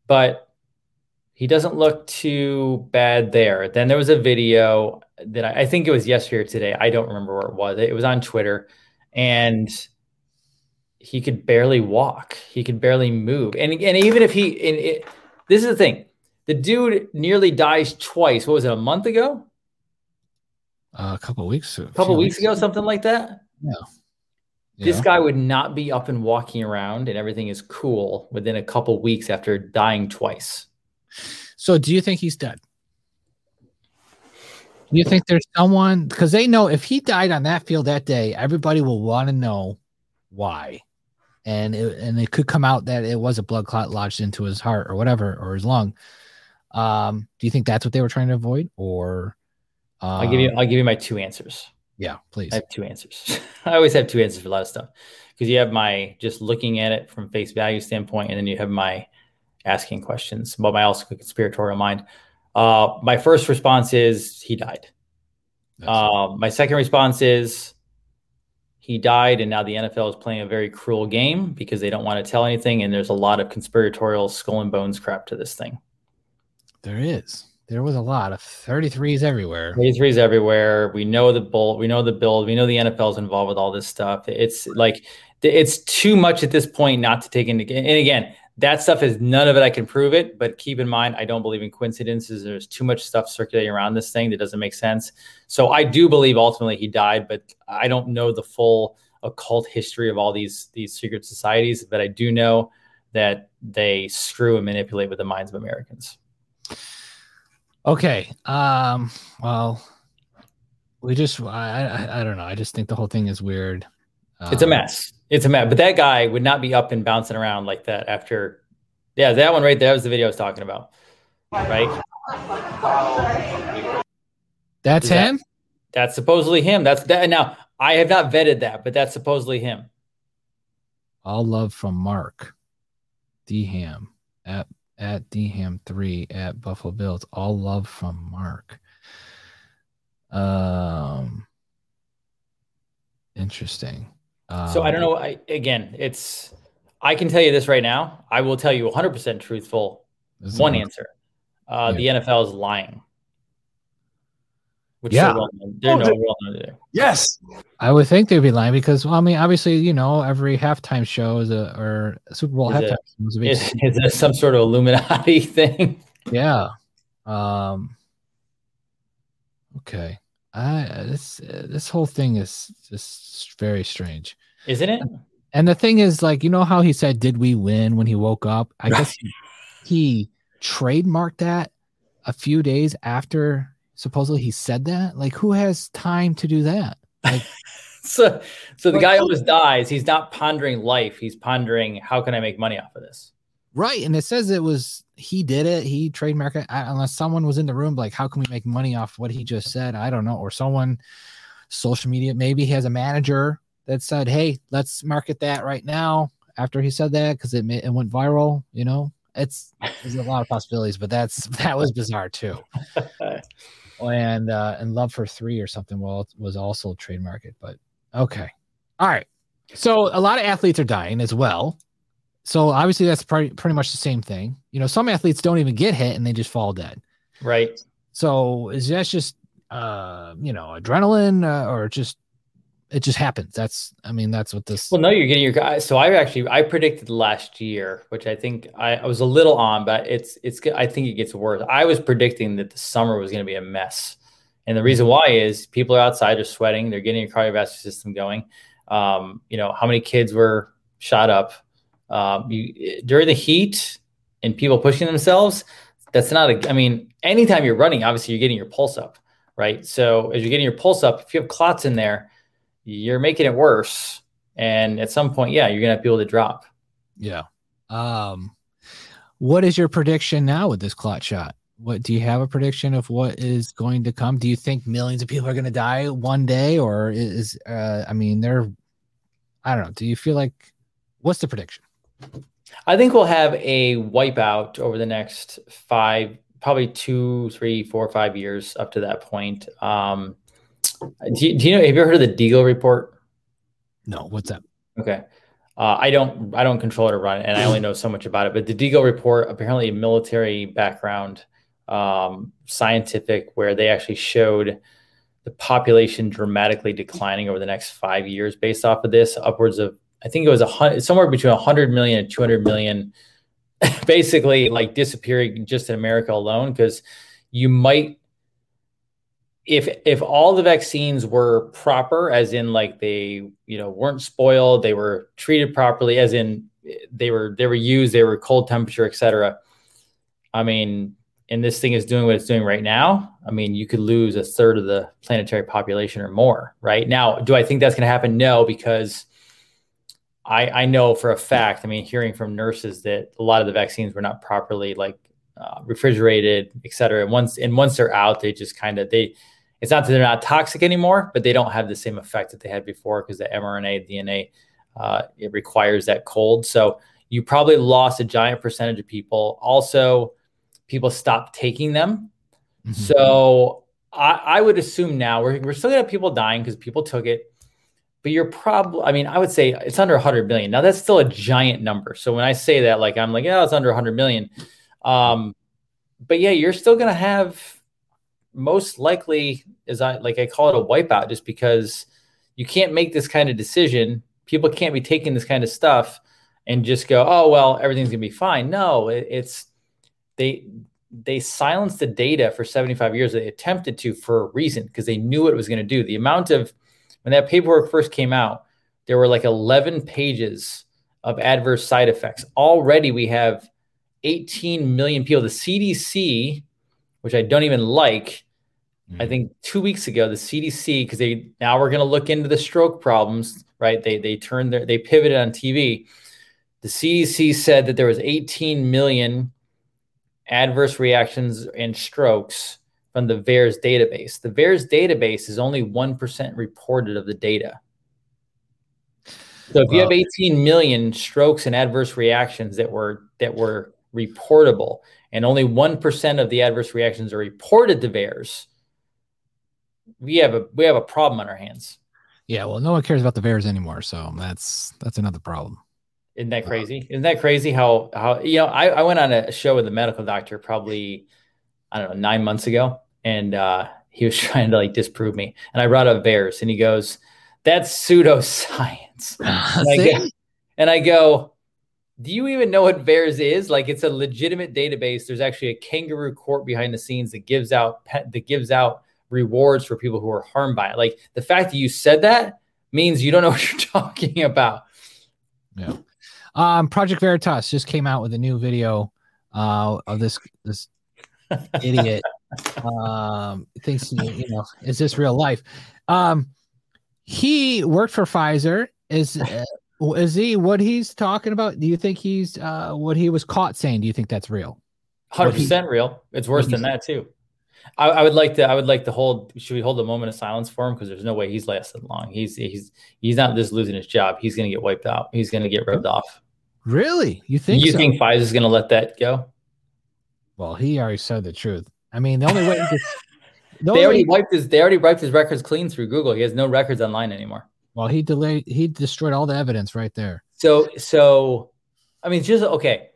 Speaker 2: But he doesn't look too bad there. Then there was a video that I, I, think it was yesterday or today. I don't remember where it was. It was on Twitter, and he could barely walk. He could barely move. And and even if he, it, this is the thing, the dude nearly dies twice. What was it? A month ago?
Speaker 1: Uh, a couple weeks.
Speaker 2: A couple weeks, weeks ago, something like that.
Speaker 1: Yeah.
Speaker 2: This yeah. guy would not be up and walking around, and everything is cool within a couple weeks after dying twice.
Speaker 1: So, do you think he's dead? Do you think there's someone because they know if he died on that field that day, everybody will want to know why, and it, and it could come out that it was a blood clot lodged into his heart or whatever or his lung. Um, do you think that's what they were trying to avoid, or?
Speaker 2: Um, I'll give you. I'll give you my two answers.
Speaker 1: Yeah, please.
Speaker 2: I have two answers. I always have two answers for a lot of stuff because you have my just looking at it from face value standpoint, and then you have my asking questions about my also conspiratorial mind. Uh, my first response is he died. Uh, my second response is he died, and now the NFL is playing a very cruel game because they don't want to tell anything, and there's a lot of conspiratorial skull and bones crap to this thing.
Speaker 1: There is. There was a lot of 33s everywhere.
Speaker 2: 33s everywhere. We know the bull. We know the build. We know the NFL is involved with all this stuff. It's like it's too much at this point not to take into. And again, that stuff is none of it I can prove it, but keep in mind I don't believe in coincidences. There's too much stuff circulating around this thing that doesn't make sense. So I do believe ultimately he died, but I don't know the full occult history of all these these secret societies, but I do know that they screw and manipulate with the minds of Americans.
Speaker 1: Okay. Um well we just I I, I don't know. I just think the whole thing is weird.
Speaker 2: Um, it's a mess. It's a mess. But that guy would not be up and bouncing around like that after. Yeah, that one right there was the video I was talking about. Right.
Speaker 1: That's Is him.
Speaker 2: That, that's supposedly him. That's that. Now I have not vetted that, but that's supposedly him.
Speaker 1: All love from Mark Deham at at Deham three at Buffalo Bills. All love from Mark. Um, interesting.
Speaker 2: Um, so I don't know. I, again, it's I can tell you this right now. I will tell you 100% truthful. One answer. Uh, yeah. The NFL is lying.
Speaker 1: Which yeah. Well they're oh, no there. Yes. I would think they'd be lying because, well, I mean, obviously, you know, every halftime show is a, or Super Bowl is halftime
Speaker 2: it, is, a big is, is this some sort of Illuminati thing?
Speaker 1: Yeah. Um, okay. I, this, this whole thing is just very strange
Speaker 2: isn't it?
Speaker 1: And the thing is, like, you know how he said, "Did we win?" when he woke up? I guess he, he trademarked that a few days after supposedly he said that. Like, who has time to do that? Like,
Speaker 2: so, so the guy almost dies. He's not pondering life. He's pondering how can I make money off of this.
Speaker 1: Right, and it says it was he did it. He trademarked it. Unless someone was in the room, like, how can we make money off what he just said? I don't know. Or someone, social media, maybe he has a manager that said, "Hey, let's market that right now." After he said that, because it it went viral, you know, it's there's a lot of possibilities, but that's that was bizarre too. and uh, and Love for Three or something well was also trademarked, but okay, all right. So a lot of athletes are dying as well. So obviously that's pretty pretty much the same thing. You know, some athletes don't even get hit and they just fall dead.
Speaker 2: Right.
Speaker 1: So is that just uh you know adrenaline uh, or just it just happens. That's I mean that's what this.
Speaker 2: Well, no, you're getting your guy. So I actually I predicted last year, which I think I, I was a little on, but it's it's I think it gets worse. I was predicting that the summer was going to be a mess, and the reason why is people are outside, they're sweating, they're getting your cardiovascular system going. Um, you know how many kids were shot up um, you, during the heat and people pushing themselves. That's not a. I mean, anytime you're running, obviously you're getting your pulse up, right? So as you're getting your pulse up, if you have clots in there you're making it worse. And at some point, yeah, you're gonna be able to drop.
Speaker 1: Yeah. Um, what is your prediction now with this clot shot? What do you have a prediction of what is going to come? Do you think millions of people are going to die one day, or is uh, I mean, they're I don't know. Do you feel like what's the prediction?
Speaker 2: I think we'll have a wipeout over the next five, probably two, three, four, five years up to that point. Um, do you, do you know? Have you ever heard of the Deagel report?
Speaker 1: No. What's that?
Speaker 2: Okay. Uh, I don't I don't control it or run it, and I only know so much about it. But the Deagel report, apparently a military background, um, scientific, where they actually showed the population dramatically declining over the next five years based off of this, upwards of I think it was a hundred somewhere between 100 million and 200 million, basically like disappearing just in America alone. Because you might if if all the vaccines were proper as in like they you know weren't spoiled they were treated properly as in they were they were used they were cold temperature etc i mean and this thing is doing what it's doing right now i mean you could lose a third of the planetary population or more right? Now do i think that's going to happen? No because i i know for a fact i mean hearing from nurses that a lot of the vaccines were not properly like uh, refrigerated et cetera and once and once they're out they just kind of they it's not that they're not toxic anymore, but they don't have the same effect that they had before because the mRNA, DNA, uh, it requires that cold. So you probably lost a giant percentage of people. Also, people stopped taking them. Mm-hmm. So I, I, would assume now we're, we're still gonna have people dying because people took it. But you're probably, I mean, I would say it's under 100 million. Now that's still a giant number. So when I say that, like I'm like, yeah, it's under 100 million. Um, but yeah, you're still gonna have most likely is I like I call it a wipeout just because you can't make this kind of decision. People can't be taking this kind of stuff and just go, oh well, everything's gonna be fine. No, it, it's they they silenced the data for 75 years. They attempted to for a reason because they knew what it was going to do. The amount of when that paperwork first came out, there were like 11 pages of adverse side effects. Already we have 18 million people. The CDC, which I don't even like, I mm. think two weeks ago, the CDC, because they now we're going to look into the stroke problems, right? They they turned their they pivoted on TV. The CDC said that there was 18 million adverse reactions and strokes from the VAERS database. The VAERS database is only 1% reported of the data. So if you have 18 million strokes and adverse reactions that were that were reportable, and only 1% of the adverse reactions are reported to VAERS, we have a we have a problem on our hands.
Speaker 1: Yeah, well, no one cares about the VAERS anymore, so that's that's another problem.
Speaker 2: Isn't that crazy? Isn't that crazy how how you know I, I went on a show with a medical doctor probably I don't know nine months ago, and uh, he was trying to like disprove me, and I brought up VAERS, and he goes, "That's pseudoscience," and, I go, and I go, "Do you even know what VAERS is? Like, it's a legitimate database. There's actually a kangaroo court behind the scenes that gives out that gives out." rewards for people who are harmed by it. Like the fact that you said that means you don't know what you're talking about.
Speaker 1: Yeah. Um, Project Veritas just came out with a new video uh, of this this idiot um, thinks you know is this real life? Um, he worked for Pfizer. Is uh, is he what he's talking about? Do you think he's uh, what he was caught saying? Do you think that's real?
Speaker 2: Hundred percent real. It's worse than that too. I, I, would like to. I would like to hold. Should we hold a moment of silence for him? Because there's no way he's lasted long. He's he's he's not just losing his job. He's going to get wiped out. He's going to get rubbed off.
Speaker 1: Really? You think?
Speaker 2: You
Speaker 1: so?
Speaker 2: think Pfizer's going to let that go?
Speaker 1: Well, he already said the truth. I mean, the only way. To,
Speaker 2: the they already wiped his. They already wiped his records clean through Google. He has no records online anymore.
Speaker 1: Well, he delayed. He destroyed all the evidence right there.
Speaker 2: So so, I mean, just okay.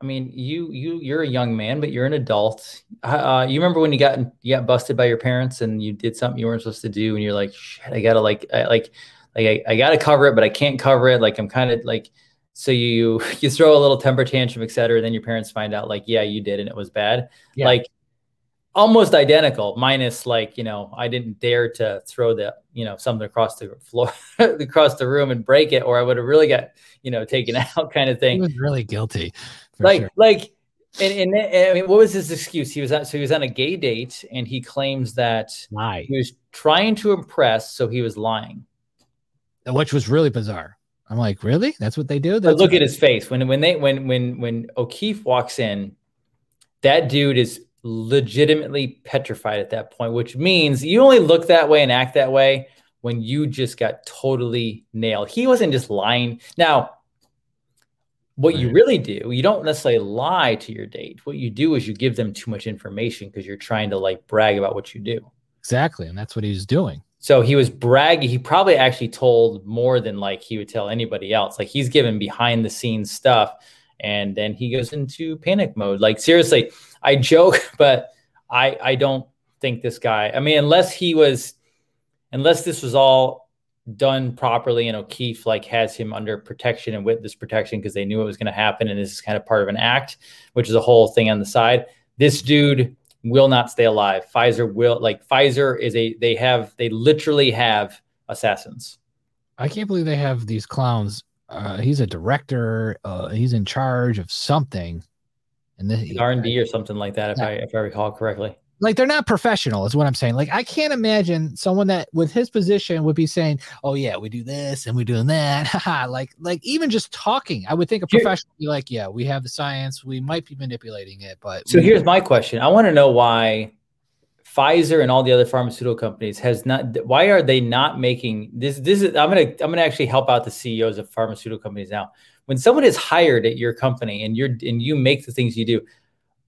Speaker 2: I mean, you you you're a young man, but you're an adult. Uh, you remember when you got you got busted by your parents and you did something you weren't supposed to do, and you're like, shit, I gotta like I, like like I, I gotta cover it, but I can't cover it. Like I'm kind of like so you you throw a little temper tantrum, etc. And then your parents find out like, yeah, you did, and it was bad. Yeah. Like almost identical, minus like you know I didn't dare to throw the you know something across the floor across the room and break it, or I would have really got you know taken out, kind of thing.
Speaker 1: He was really guilty
Speaker 2: like sure. like and, and, I mean, what was his excuse? He was at so he was on a gay date, and he claims that
Speaker 1: Lie.
Speaker 2: he was trying to impress, so he was lying,
Speaker 1: which was really bizarre. I'm like, really? That's what they do?
Speaker 2: That's look at his face when when they when when when O'Keefe walks in, that dude is legitimately petrified at that point, which means you only look that way and act that way when you just got totally nailed. He wasn't just lying. Now, what you really do, you don't necessarily lie to your date. What you do is you give them too much information because you're trying to like brag about what you do.
Speaker 1: Exactly. And that's what he was doing.
Speaker 2: So he was bragging. He probably actually told more than like he would tell anybody else. Like he's given behind the scenes stuff, and then he goes into panic mode. Like seriously, I joke, but I I don't think this guy. I mean, unless he was, unless this was all done properly and O'Keefe like has him under protection and witness protection because they knew it was going to happen and this is kind of part of an act, which is a whole thing on the side. This dude will not stay alive. Pfizer will like Pfizer is a they have they literally have assassins.
Speaker 1: I can't believe they have these clowns. Uh, he's a director. Uh, he's in charge of something,
Speaker 2: and the R and D or something like that, if yeah. I if I recall correctly.
Speaker 1: Like they're not professional is what i'm saying. Like i can't imagine someone that with his position would be saying oh yeah we do this and we're doing that. Like like even just talking i would think a professional would be like yeah we have the science we might be manipulating it but
Speaker 2: so here's my question. I want to know why pfizer and all the other pharmaceutical companies has not why are they not making this this is i'm gonna i'm gonna actually help out the ceos of pharmaceutical companies now when someone is hired at your company and you're and you make the things you do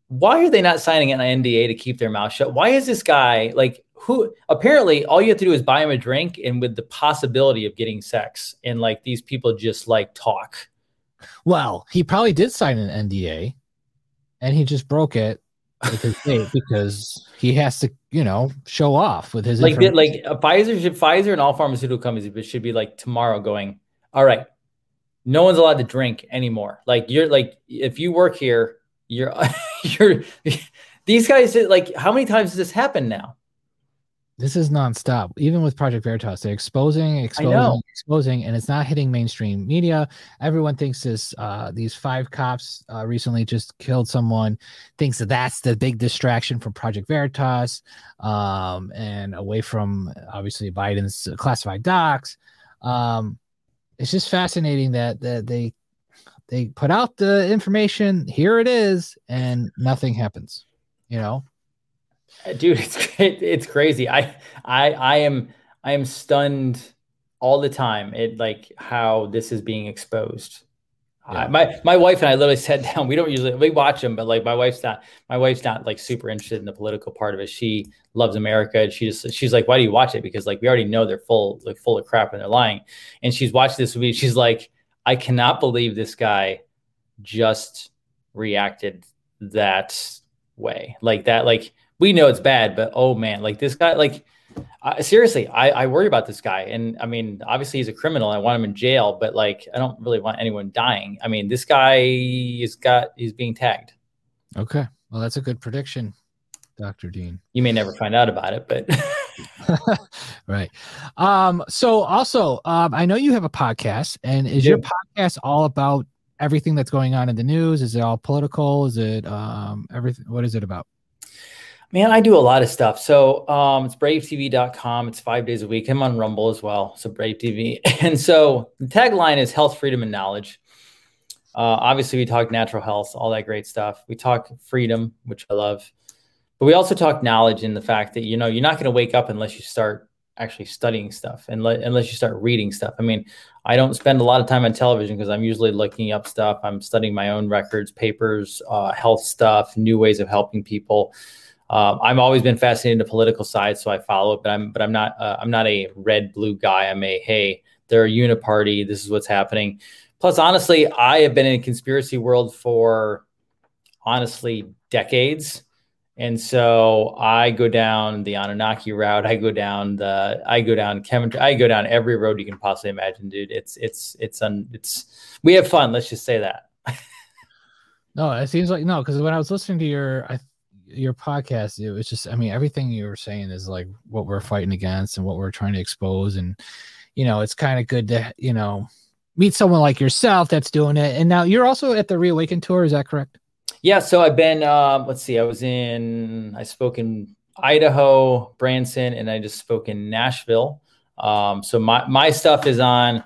Speaker 2: why are they not signing an NDA to keep their mouth shut? Why is this guy like who apparently all you have to do is buy him a drink and with the possibility of getting sex and like these people just like talk.
Speaker 1: Well, he probably did sign an NDA and he just broke it because because he has to, you know, show off with his
Speaker 2: like like uh, Pfizer should Pfizer and all pharmaceutical companies should be like tomorrow going, all right, no one's allowed to drink anymore. Like you're like if you work here, you're you're these guys like how many times has this happened now?
Speaker 1: This is nonstop. Even with Project Veritas, they're exposing, exposing, exposing, and it's not hitting mainstream media. Everyone thinks this. Uh, these five cops uh, recently just killed someone. Thinks that that's the big distraction from Project Veritas, um, and away from obviously Biden's classified docs. Um, it's just fascinating that that they they put out the information here it is and nothing happens you know
Speaker 2: dude it's it's crazy i i i am i am stunned all the time at like how this is being exposed yeah. uh, my my wife and I literally sat down. We don't usually we watch them, but like my wife's not my wife's not like super interested in the political part of it. She loves America. And she just she's like, why do you watch it? Because like we already know they're full like full of crap and they're lying. And she's watched this movie. She's like, I cannot believe this guy just reacted that way. Like that, like we know it's bad, but oh man, like this guy, like seriously, I, I worry about this guy. And I mean, obviously he's a criminal. I want him in jail, but like I don't really want anyone dying. I mean, this guy is got he's being tagged.
Speaker 1: Okay. Well, that's a good prediction, Dr. Dean.
Speaker 2: You may never find out about it, but
Speaker 1: right. Um, so also, um, I know you have a podcast, and is your podcast all about everything that's going on in the news? Is it all political? Is it um, everything? What is it about?
Speaker 2: Man, I do a lot of stuff. So um, it's bravetv.com. It's five days a week. I'm on Rumble as well. So Brave TV. And so the tagline is health, freedom, and knowledge. Uh, obviously, we talk natural health, all that great stuff. We talk freedom, which I love. But we also talk knowledge in the fact that, you know, you're not going to wake up unless you start actually studying stuff and le- unless you start reading stuff. I mean, I don't spend a lot of time on television because I'm usually looking up stuff. I'm studying my own records, papers, uh, health stuff, new ways of helping people. Um, I've always been fascinated in the political side, so I follow it. But I'm but I'm not uh, I'm not a red blue guy. I'm a hey, they're a uniparty. This is what's happening. Plus, honestly, I have been in a conspiracy world for honestly decades. And so I go down the Anunnaki route. I go down the I go down chemistry. I go down every road you can possibly imagine, dude. It's it's it's un, it's we have fun. Let's just say that.
Speaker 1: no, it seems like no, because when I was listening to your I, your podcast, it was just I mean everything you were saying is like what we're fighting against and what we're trying to expose, and you know it's kind of good to you know meet someone like yourself that's doing it. And now you're also at the Reawaken tour, is that correct?
Speaker 2: Yeah, so I've been. Um, let's see, I was in. I spoke in Idaho, Branson, and I just spoke in Nashville. Um, so my my stuff is on.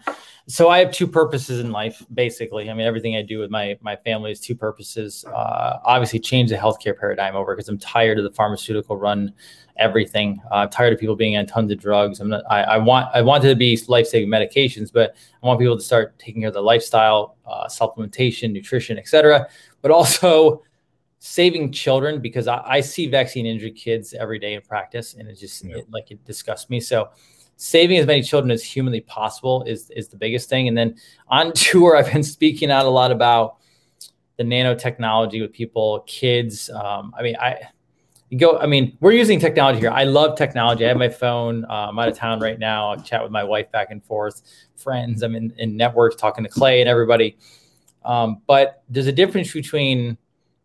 Speaker 2: So I have two purposes in life, basically. I mean, everything I do with my my family is two purposes. Uh, obviously, change the healthcare paradigm over because I'm tired of the pharmaceutical run everything. Uh, I'm tired of people being on tons of drugs. I'm not. I, I want. I wanted to be life saving medications, but I want people to start taking care of their lifestyle, uh, supplementation, nutrition, etc but also saving children because I, I, see vaccine injured kids every day in practice, and it just yeah. it, like it disgusts me. So saving as many children as humanly possible is is the biggest thing. And then on tour, I've been speaking out a lot about the nanotechnology with people, kids. Um, I mean, I go. I mean, we're using technology here. I love technology. I have my phone. Uh, I'm out of town right now. I chat with my wife back and forth, friends. I'm in, in networks talking to Clay and everybody. Um, but there's a difference between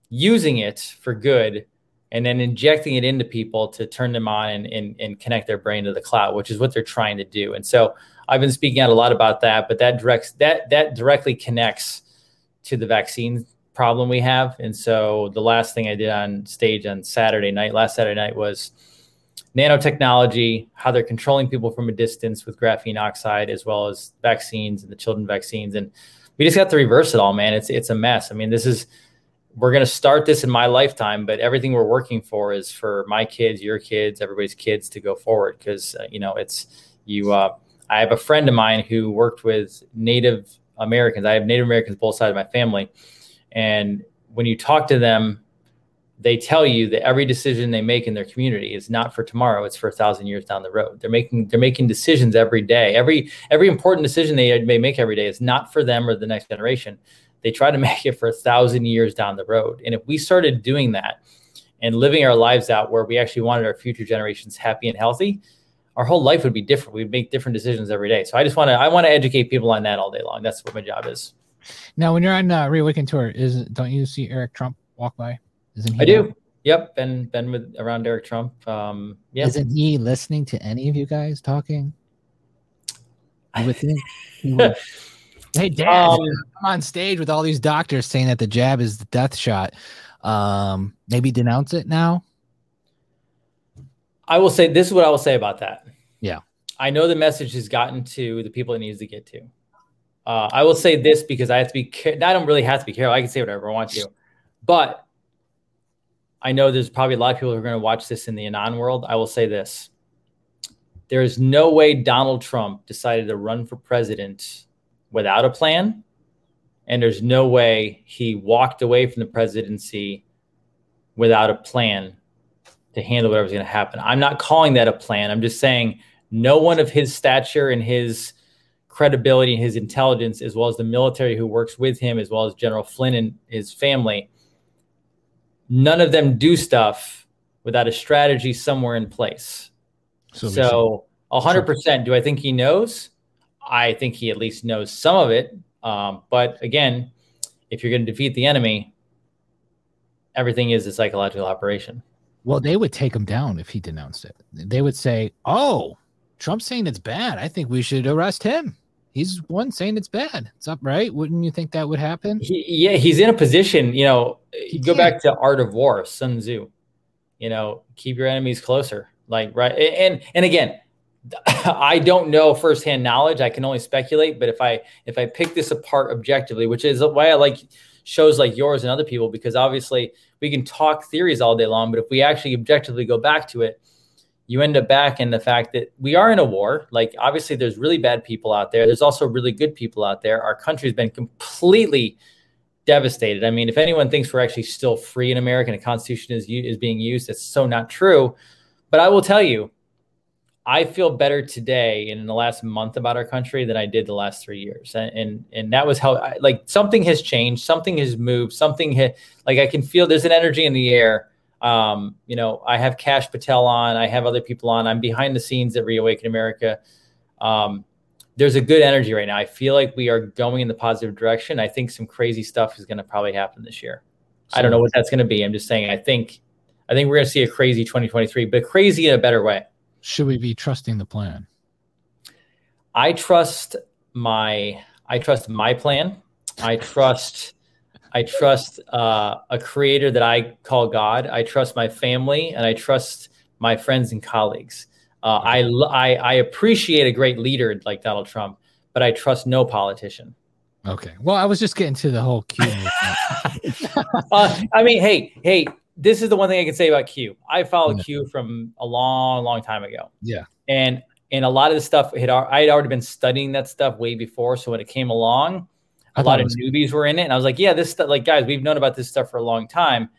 Speaker 2: using it for good and then injecting it into people to turn them on and, and, and, connect their brain to the cloud, which is what they're trying to do. And so I've been speaking out a lot about that, but that directs that that directly connects to the vaccine problem we have. And so the last thing I did on stage on Saturday night, last Saturday night was nanotechnology, how they're controlling people from a distance with graphene oxide, as well as vaccines and the children vaccines. And we just got to reverse it all, man. It's it's a mess. I mean, this is we're going to start this in my lifetime, but everything we're working for is for my kids, your kids, everybody's kids to go forward. Because uh, you know, it's you. Uh, I have a friend of mine who worked with Native Americans. I have Native Americans both sides of my family, and when you talk to them, they tell you that every decision they make in their community is not for tomorrow; it's for a thousand years down the road. They're making they're making decisions every day. Every every important decision they may make every day is not for them or the next generation they try to make it for a thousand years down the road. And if we started doing that and living our lives out where we actually wanted our future generations happy and healthy, our whole life would be different. We'd make different decisions every day. So I just want to I want to educate people on that all day long. That's what my job is.
Speaker 1: Now, when you're on uh, Reawaken tour, is don't you see Eric Trump walk by?
Speaker 2: Isn't he? I do. Yep, been been with around Eric Trump. Um, yeah.
Speaker 1: Isn't he listening to any of you guys talking? With him? Hey, Dad, um, I'm on stage with all these doctors saying that the jab is the death shot. Um, maybe denounce it now.
Speaker 2: I will say this is what I will say about that.
Speaker 1: Yeah,
Speaker 2: I know the message has gotten to the people it needs to get to. Uh, I will say this because I have to be. I don't really have to be careful. I can say whatever I want to, but I know there's probably a lot of people who are going to watch this in the anon world. I will say this: there is no way Donald Trump decided to run for president without a plan. And there's no way he walked away from the presidency without a plan to handle whatever's going to happen. I'm not calling that a plan. I'm just saying no one of his stature and his credibility and his intelligence, as well as the military who works with him, as well as General Flynn and his family, none of them do stuff without a strategy somewhere in place. So, so 100%. Do I think he knows? I think he at least knows some of it. Um, but again, if you're going to defeat the enemy, everything is a psychological operation.
Speaker 1: Well, they would take him down if he denounced it. They would say, "Oh, Trump's saying it's bad. I think we should arrest him. He's one saying it's bad. It's up, right? Wouldn't you think that would happen?"
Speaker 2: He, yeah, he's in a position. You know, you go back to Art of War, Sun Tzu. You know, keep your enemies closer. Like right, and and again, I don't know firsthand knowledge. I can only speculate. But if I if I pick this apart objectively, which is why I like shows like yours and other people, because obviously we can talk theories all day long, but if we actually objectively go back to it, you end up back in the fact that we are in a war. Like obviously, there's really bad people out there. There's also really good people out there. Our country's been completely devastated. I mean, if anyone thinks we're actually still free in America and the Constitution is is being used, that's so not true. But I will tell you, I feel better today in the last month about our country than I did the last three years, and and, and that was how I, like something has changed, something has moved, something hit. Like I can feel there's an energy in the air. Um, you know, I have Kash Patel on, I have other people on. I'm behind the scenes at Reawaken America. Um, there's a good energy right now. I feel like we are going in the positive direction. I think some crazy stuff is going to probably happen this year. So, I don't know what that's going to be. I'm just saying. I think, I think we're going to see a crazy 2023, but crazy in a better way
Speaker 1: should we be trusting the plan?
Speaker 2: I trust my I trust my plan. I trust I trust uh, a creator that I call God. I trust my family, and I trust my friends and colleagues. Uh, I, I I appreciate a great leader like Donald Trump, but I trust no politician.
Speaker 1: Okay. Well, I was just getting to the whole Q.
Speaker 2: uh, I mean, hey, hey, this is the one thing I can say about Q. I followed yeah. Q from a long, long time ago.
Speaker 1: Yeah.
Speaker 2: And and a lot of the stuff had I had already been studying that stuff way before. So when it came along, a lot of newbies were in it, and I was like, yeah, this stuff. Like guys, we've known about this stuff for a long time.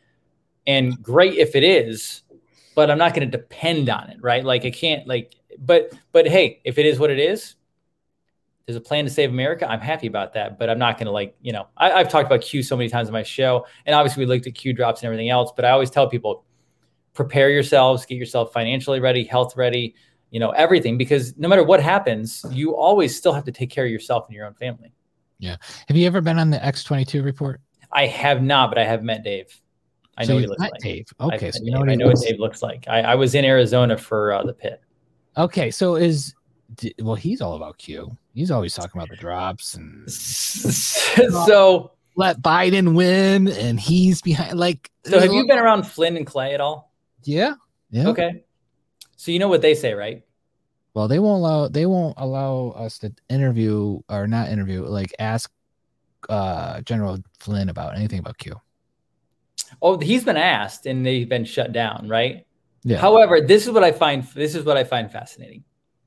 Speaker 2: And great if it is, but I'm not going to depend on it, right? Like I can't like but but hey, if it is what it is, there's a plan to save America. I'm happy about that, but I'm not going to like, you know, I, have talked about Q so many times on my show, and obviously we looked at Q drops and everything else. But I always tell people, prepare yourselves, get yourself financially ready, health ready, you know, everything, because no matter what happens, you always still have to take care of yourself and your own family.
Speaker 1: Yeah. Have you ever been on the X22 report?
Speaker 2: I have not, but I have met Dave. I
Speaker 1: so
Speaker 2: know
Speaker 1: he looks like
Speaker 2: Dave.
Speaker 1: Okay,
Speaker 2: so you know, I know what Dave looks like. I, I was in Arizona for uh, the pit.
Speaker 1: Okay, so is well, he's all about Q. He's always talking about the drops and
Speaker 2: so
Speaker 1: let Biden win, and he's behind. Like,
Speaker 2: so have you been around Flynn and Clay at all?
Speaker 1: Yeah. Yeah.
Speaker 2: Okay. So you know what they say, right?
Speaker 1: Well, they won't allow they won't allow us to interview or not interview, like ask uh General Flynn about anything about Q.
Speaker 2: Oh, he's been asked and they've been shut down, right?
Speaker 1: Yeah.
Speaker 2: However, this is what I find this is what I find fascinating.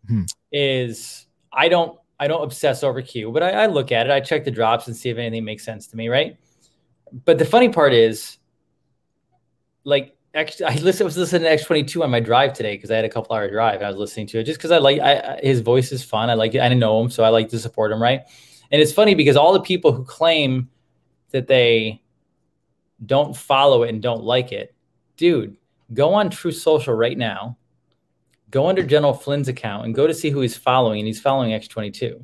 Speaker 1: Hmm.
Speaker 2: Is I don't I don't obsess over Q, but I, I look at it, I check the drops and see if anything makes sense to me, right? But the funny part is like actually, I listen, was listening to X22 on my drive today because I had a couple hour drive and I was listening to it just because I like I, his voice is fun. I like. I didn't know him, so I like to support him, right? And it's funny because all the people who claim that they don't follow it and don't like it, dude, go on Truth Social right now, go under General Flynn's account and go to see who he's following, and he's following X22.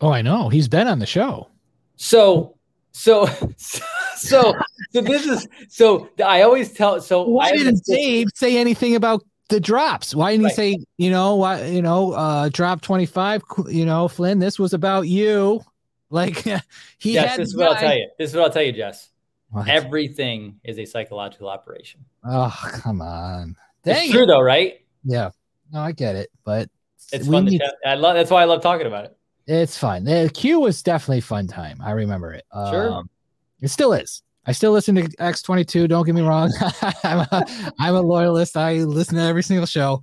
Speaker 1: Oh, I know. He's been on the show.
Speaker 2: So, so, so, so this is so I always tell. So
Speaker 1: why didn't Dave say anything about the drops? Why didn't right. he say, you know, why, you know, uh, drop 25, you know, Flynn, this was about you. Like he
Speaker 2: yes,
Speaker 1: had
Speaker 2: this is what I'll tell you. This is what I'll tell you, Jess.
Speaker 1: What?
Speaker 2: Everything is a psychological operation.
Speaker 1: Oh, come on. Dang
Speaker 2: it's true though, right?
Speaker 1: Yeah. No, I get it, but
Speaker 2: it's fun. Need, I love. That's why I love talking about it.
Speaker 1: It's fun. The Q was definitely fun time. I remember it.
Speaker 2: Sure.
Speaker 1: Um, it still is. I still listen to X22. Don't get me wrong. I'm, a, I'm a loyalist. I listen to every single show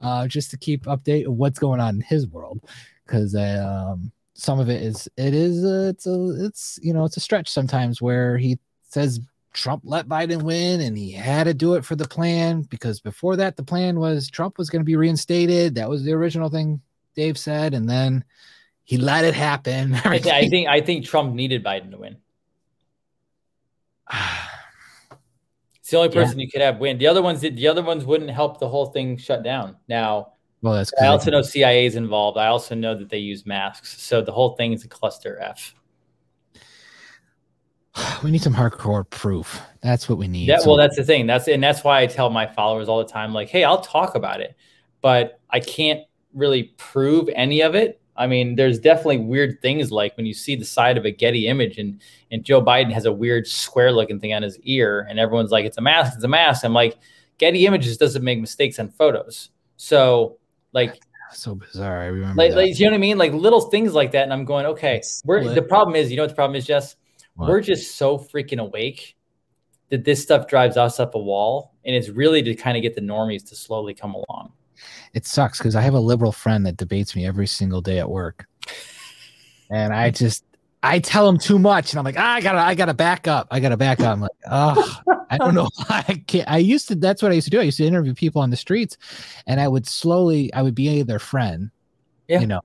Speaker 1: uh, just to keep update of what's going on in his world because um, some of it is it is uh, it's a it's you know it's a stretch sometimes where he says Trump let Biden win and he had to do it for the plan because before that the plan was Trump was going to be reinstated. That was the original thing Dave said, and then he let it happen.
Speaker 2: I, I think I think Trump needed Biden to win. it's the only person yeah. you could have win. The other ones, the other ones wouldn't help the whole thing shut down. Now,
Speaker 1: well, that's
Speaker 2: I also know CIA is involved. I also know that they use masks, so the whole thing is a cluster F.
Speaker 1: We need some hardcore proof. That's what we need.
Speaker 2: Yeah, well, that's the thing. That's and that's why I tell my followers all the time, like, hey, I'll talk about it, but I can't really prove any of it I mean, there's definitely weird things like when you see the side of a Getty image and and Joe Biden has a weird square looking thing on his ear, and everyone's like, it's a mask, it's a mask. I'm like, Getty Images doesn't make mistakes on photos. So like
Speaker 1: so bizarre. I remember
Speaker 2: like, like, you know what I mean? Like little things like that. And I'm going, okay, we're the problem is, you know what the problem is, Jess? What? We're just so freaking awake that this stuff drives us up a wall. And it's really to kind of get the normies to slowly come along
Speaker 1: it sucks because I have a liberal friend that debates me every single day at work, and I just I tell him too much, and I'm like, ah, I gotta I gotta back up. I gotta back up. I'm like, oh, I don't know. I can't. I used to. That's what I used to do. I used to interview people on the streets, and I would slowly I would be their friend.
Speaker 2: Yeah.
Speaker 1: You know,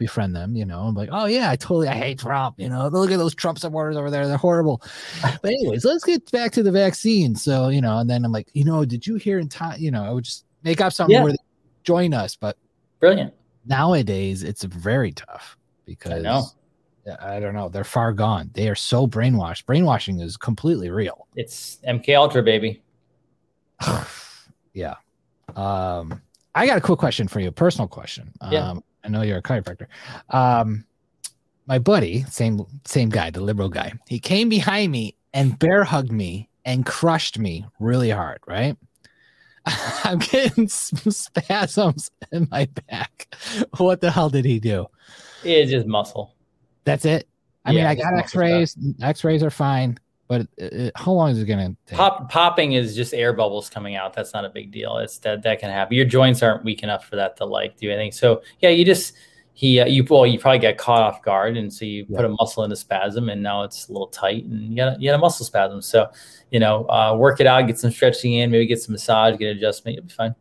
Speaker 1: befriend them, you know. I'm like, oh yeah, I totally I hate Trump, you know. Look at those Trump supporters over there, they're horrible. But anyways, let's get back to the vaccine. So, you know, and then I'm like, you know, did you hear in time, you know, I would just make up something yeah. where join us. But
Speaker 2: brilliant.
Speaker 1: Nowadays, it's very tough because
Speaker 2: I, know.
Speaker 1: I don't know. They're far gone. They are so brainwashed. Brainwashing is completely real.
Speaker 2: It's MK Ultra, baby.
Speaker 1: yeah. Um, I got a quick question for you, a personal question.
Speaker 2: Yeah.
Speaker 1: Um, I know you're a chiropractor. Um, my buddy, same same guy, the liberal guy, he came behind me and bear hugged me and crushed me really hard, right? I'm getting spasms in my back. What the hell did he do?
Speaker 2: It's just muscle.
Speaker 1: That's it. I yeah, mean, I got X-rays. X-rays are fine, but it, it, how long is it going
Speaker 2: to pop? Popping is just air bubbles coming out. That's not a big deal. It's that that can happen. Your joints aren't weak enough for that to like do anything. So yeah, you just he uh, you well you probably get caught off guard and so you yeah. put a muscle in a spasm and now it's a little tight and you got a, you got a muscle spasm so you know uh, work it out get some stretching in maybe get some massage get adjustment you'll be fine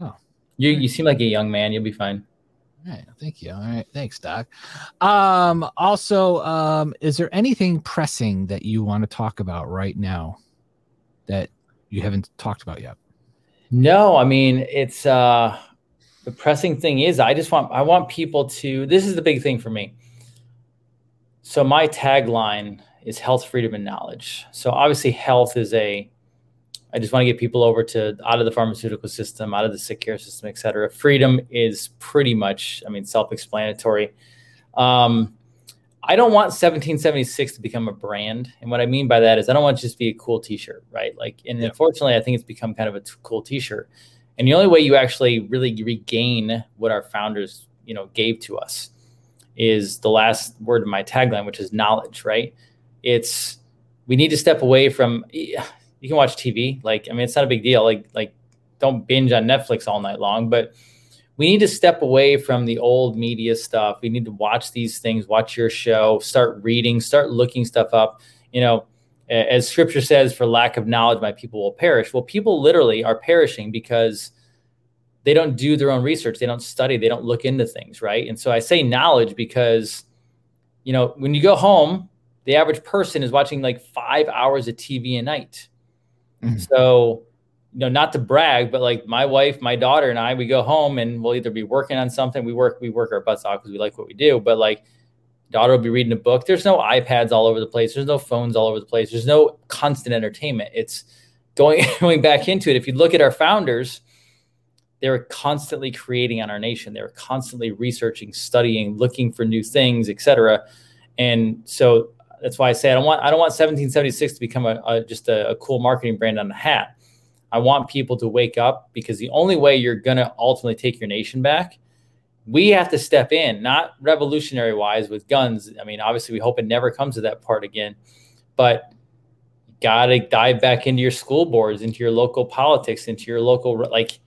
Speaker 2: oh you you seem like a young man you'll be fine
Speaker 1: all right thank you. All right thanks doc. Um also um is there anything pressing that you want to talk about right now that you haven't talked about yet?
Speaker 2: No i mean it's uh the pressing thing is i just want i want people to this is the big thing for me. So my tagline is health freedom and knowledge. So obviously health is a i just want to get people over to out of the pharmaceutical system out of the sick care system et cetera freedom is pretty much i mean self-explanatory um, I don't want 1776 to become a brand. And what I mean by that is I don't want it to just be a cool t-shirt, right? Like, and yeah. unfortunately, I think it's become kind of a t- cool t-shirt. And the only way you actually really regain what our founders, you know, gave to us is the last word of my tagline, which is knowledge, right? It's we need to step away from you can watch TV. Like, I mean, it's not a big deal. Like, like don't binge on Netflix all night long, but we need to step away from the old media stuff. We need to watch these things, watch your show, start reading, start looking stuff up. You know, as scripture says, for lack of knowledge, my people will perish. Well, people literally are perishing because they don't do their own research. They don't study. They don't look into things, right? And so I say knowledge because, you know, when you go home, the average person is watching like five hours of TV a night. Mm-hmm. So, you know, not to brag, but like my wife, my daughter, and I, we go home and we'll either be working on something. We work, we work our butts off because we like what we do. But like daughter will be reading a book. There's no iPads all over the place. There's no phones all over the place. There's no constant entertainment. It's going going back into it. If you look at our founders, they were constantly creating on our nation. They were constantly researching, studying, looking for new things, etc. And so that's why I say I don't want I don't want 1776 to become a, a just a, a cool marketing brand on the hat. I want people to wake up because the only way you're going to ultimately take your nation back we have to step in, not revolutionary wise with guns. I mean, obviously, we hope it never comes to that part again, but got to dive back into your school boards, into your local politics, into your local like.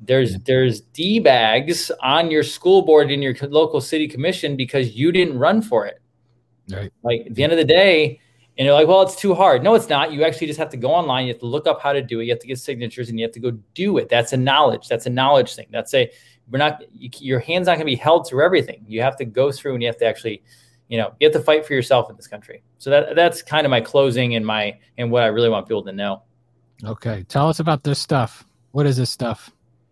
Speaker 2: There's there's d bags on your school board in your local city commission because you didn't run for it. Right. Like at the end of the day, and you're like, well, it's too hard. No, it's not. You actually just have to go online. You have to look up how to do it. You have to get signatures, and you have to go do it. That's a knowledge. That's a knowledge thing. That's a we're not you, your hands not going to be held through everything. You have to go through and you have to actually, you know, you have to fight for yourself in this country. So that that's kind of my closing and my and what I really want people to know.
Speaker 1: Okay, tell us about this stuff. What is this stuff?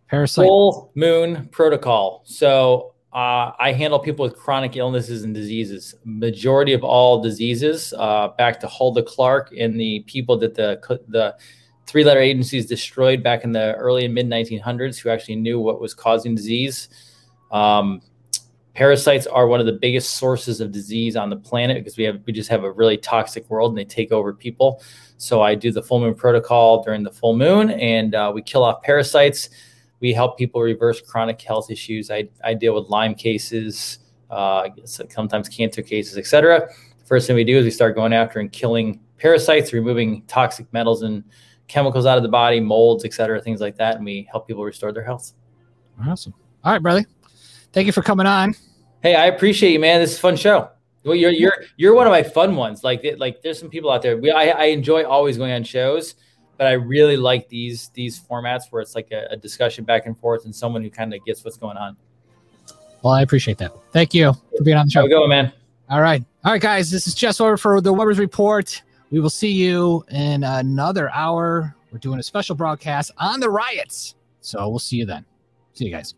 Speaker 1: Parasite
Speaker 2: full moon protocol. So uh, I handle people with chronic illnesses and diseases. Majority of all diseases, uh, back to Hulda Clark and the people that the the three letter agencies destroyed back in the early and mid 1900s who actually knew what was causing disease. Um, parasites are one of the biggest sources of disease on the planet because we have we just have a really toxic world and they take over people. So I do the full moon protocol during the full moon and uh, we kill off parasites. We help people reverse chronic health issues. I, I deal with Lyme cases, uh, sometimes cancer cases, etc. First thing we do is we start going after and killing parasites, removing toxic metals and chemicals out of the body, molds, etc., things like that. And we help people restore their health.
Speaker 1: Awesome. All right, brother. Thank you for coming on.
Speaker 2: Hey, I appreciate you, man. This is a fun show. Well, you're you're you're one of my fun ones. Like like there's some people out there. We I, I enjoy always going on shows, but I really like these these formats where it's like a, a discussion back and forth and someone who kind of gets what's going on.
Speaker 1: Well, I appreciate that. Thank you for being on the show.
Speaker 2: Have a go, man.
Speaker 1: All right. All right, guys. This is Jess Weber for the Weber's Report. We will see you in another hour. We're doing a special broadcast on the riots. So we'll see you then. See you guys.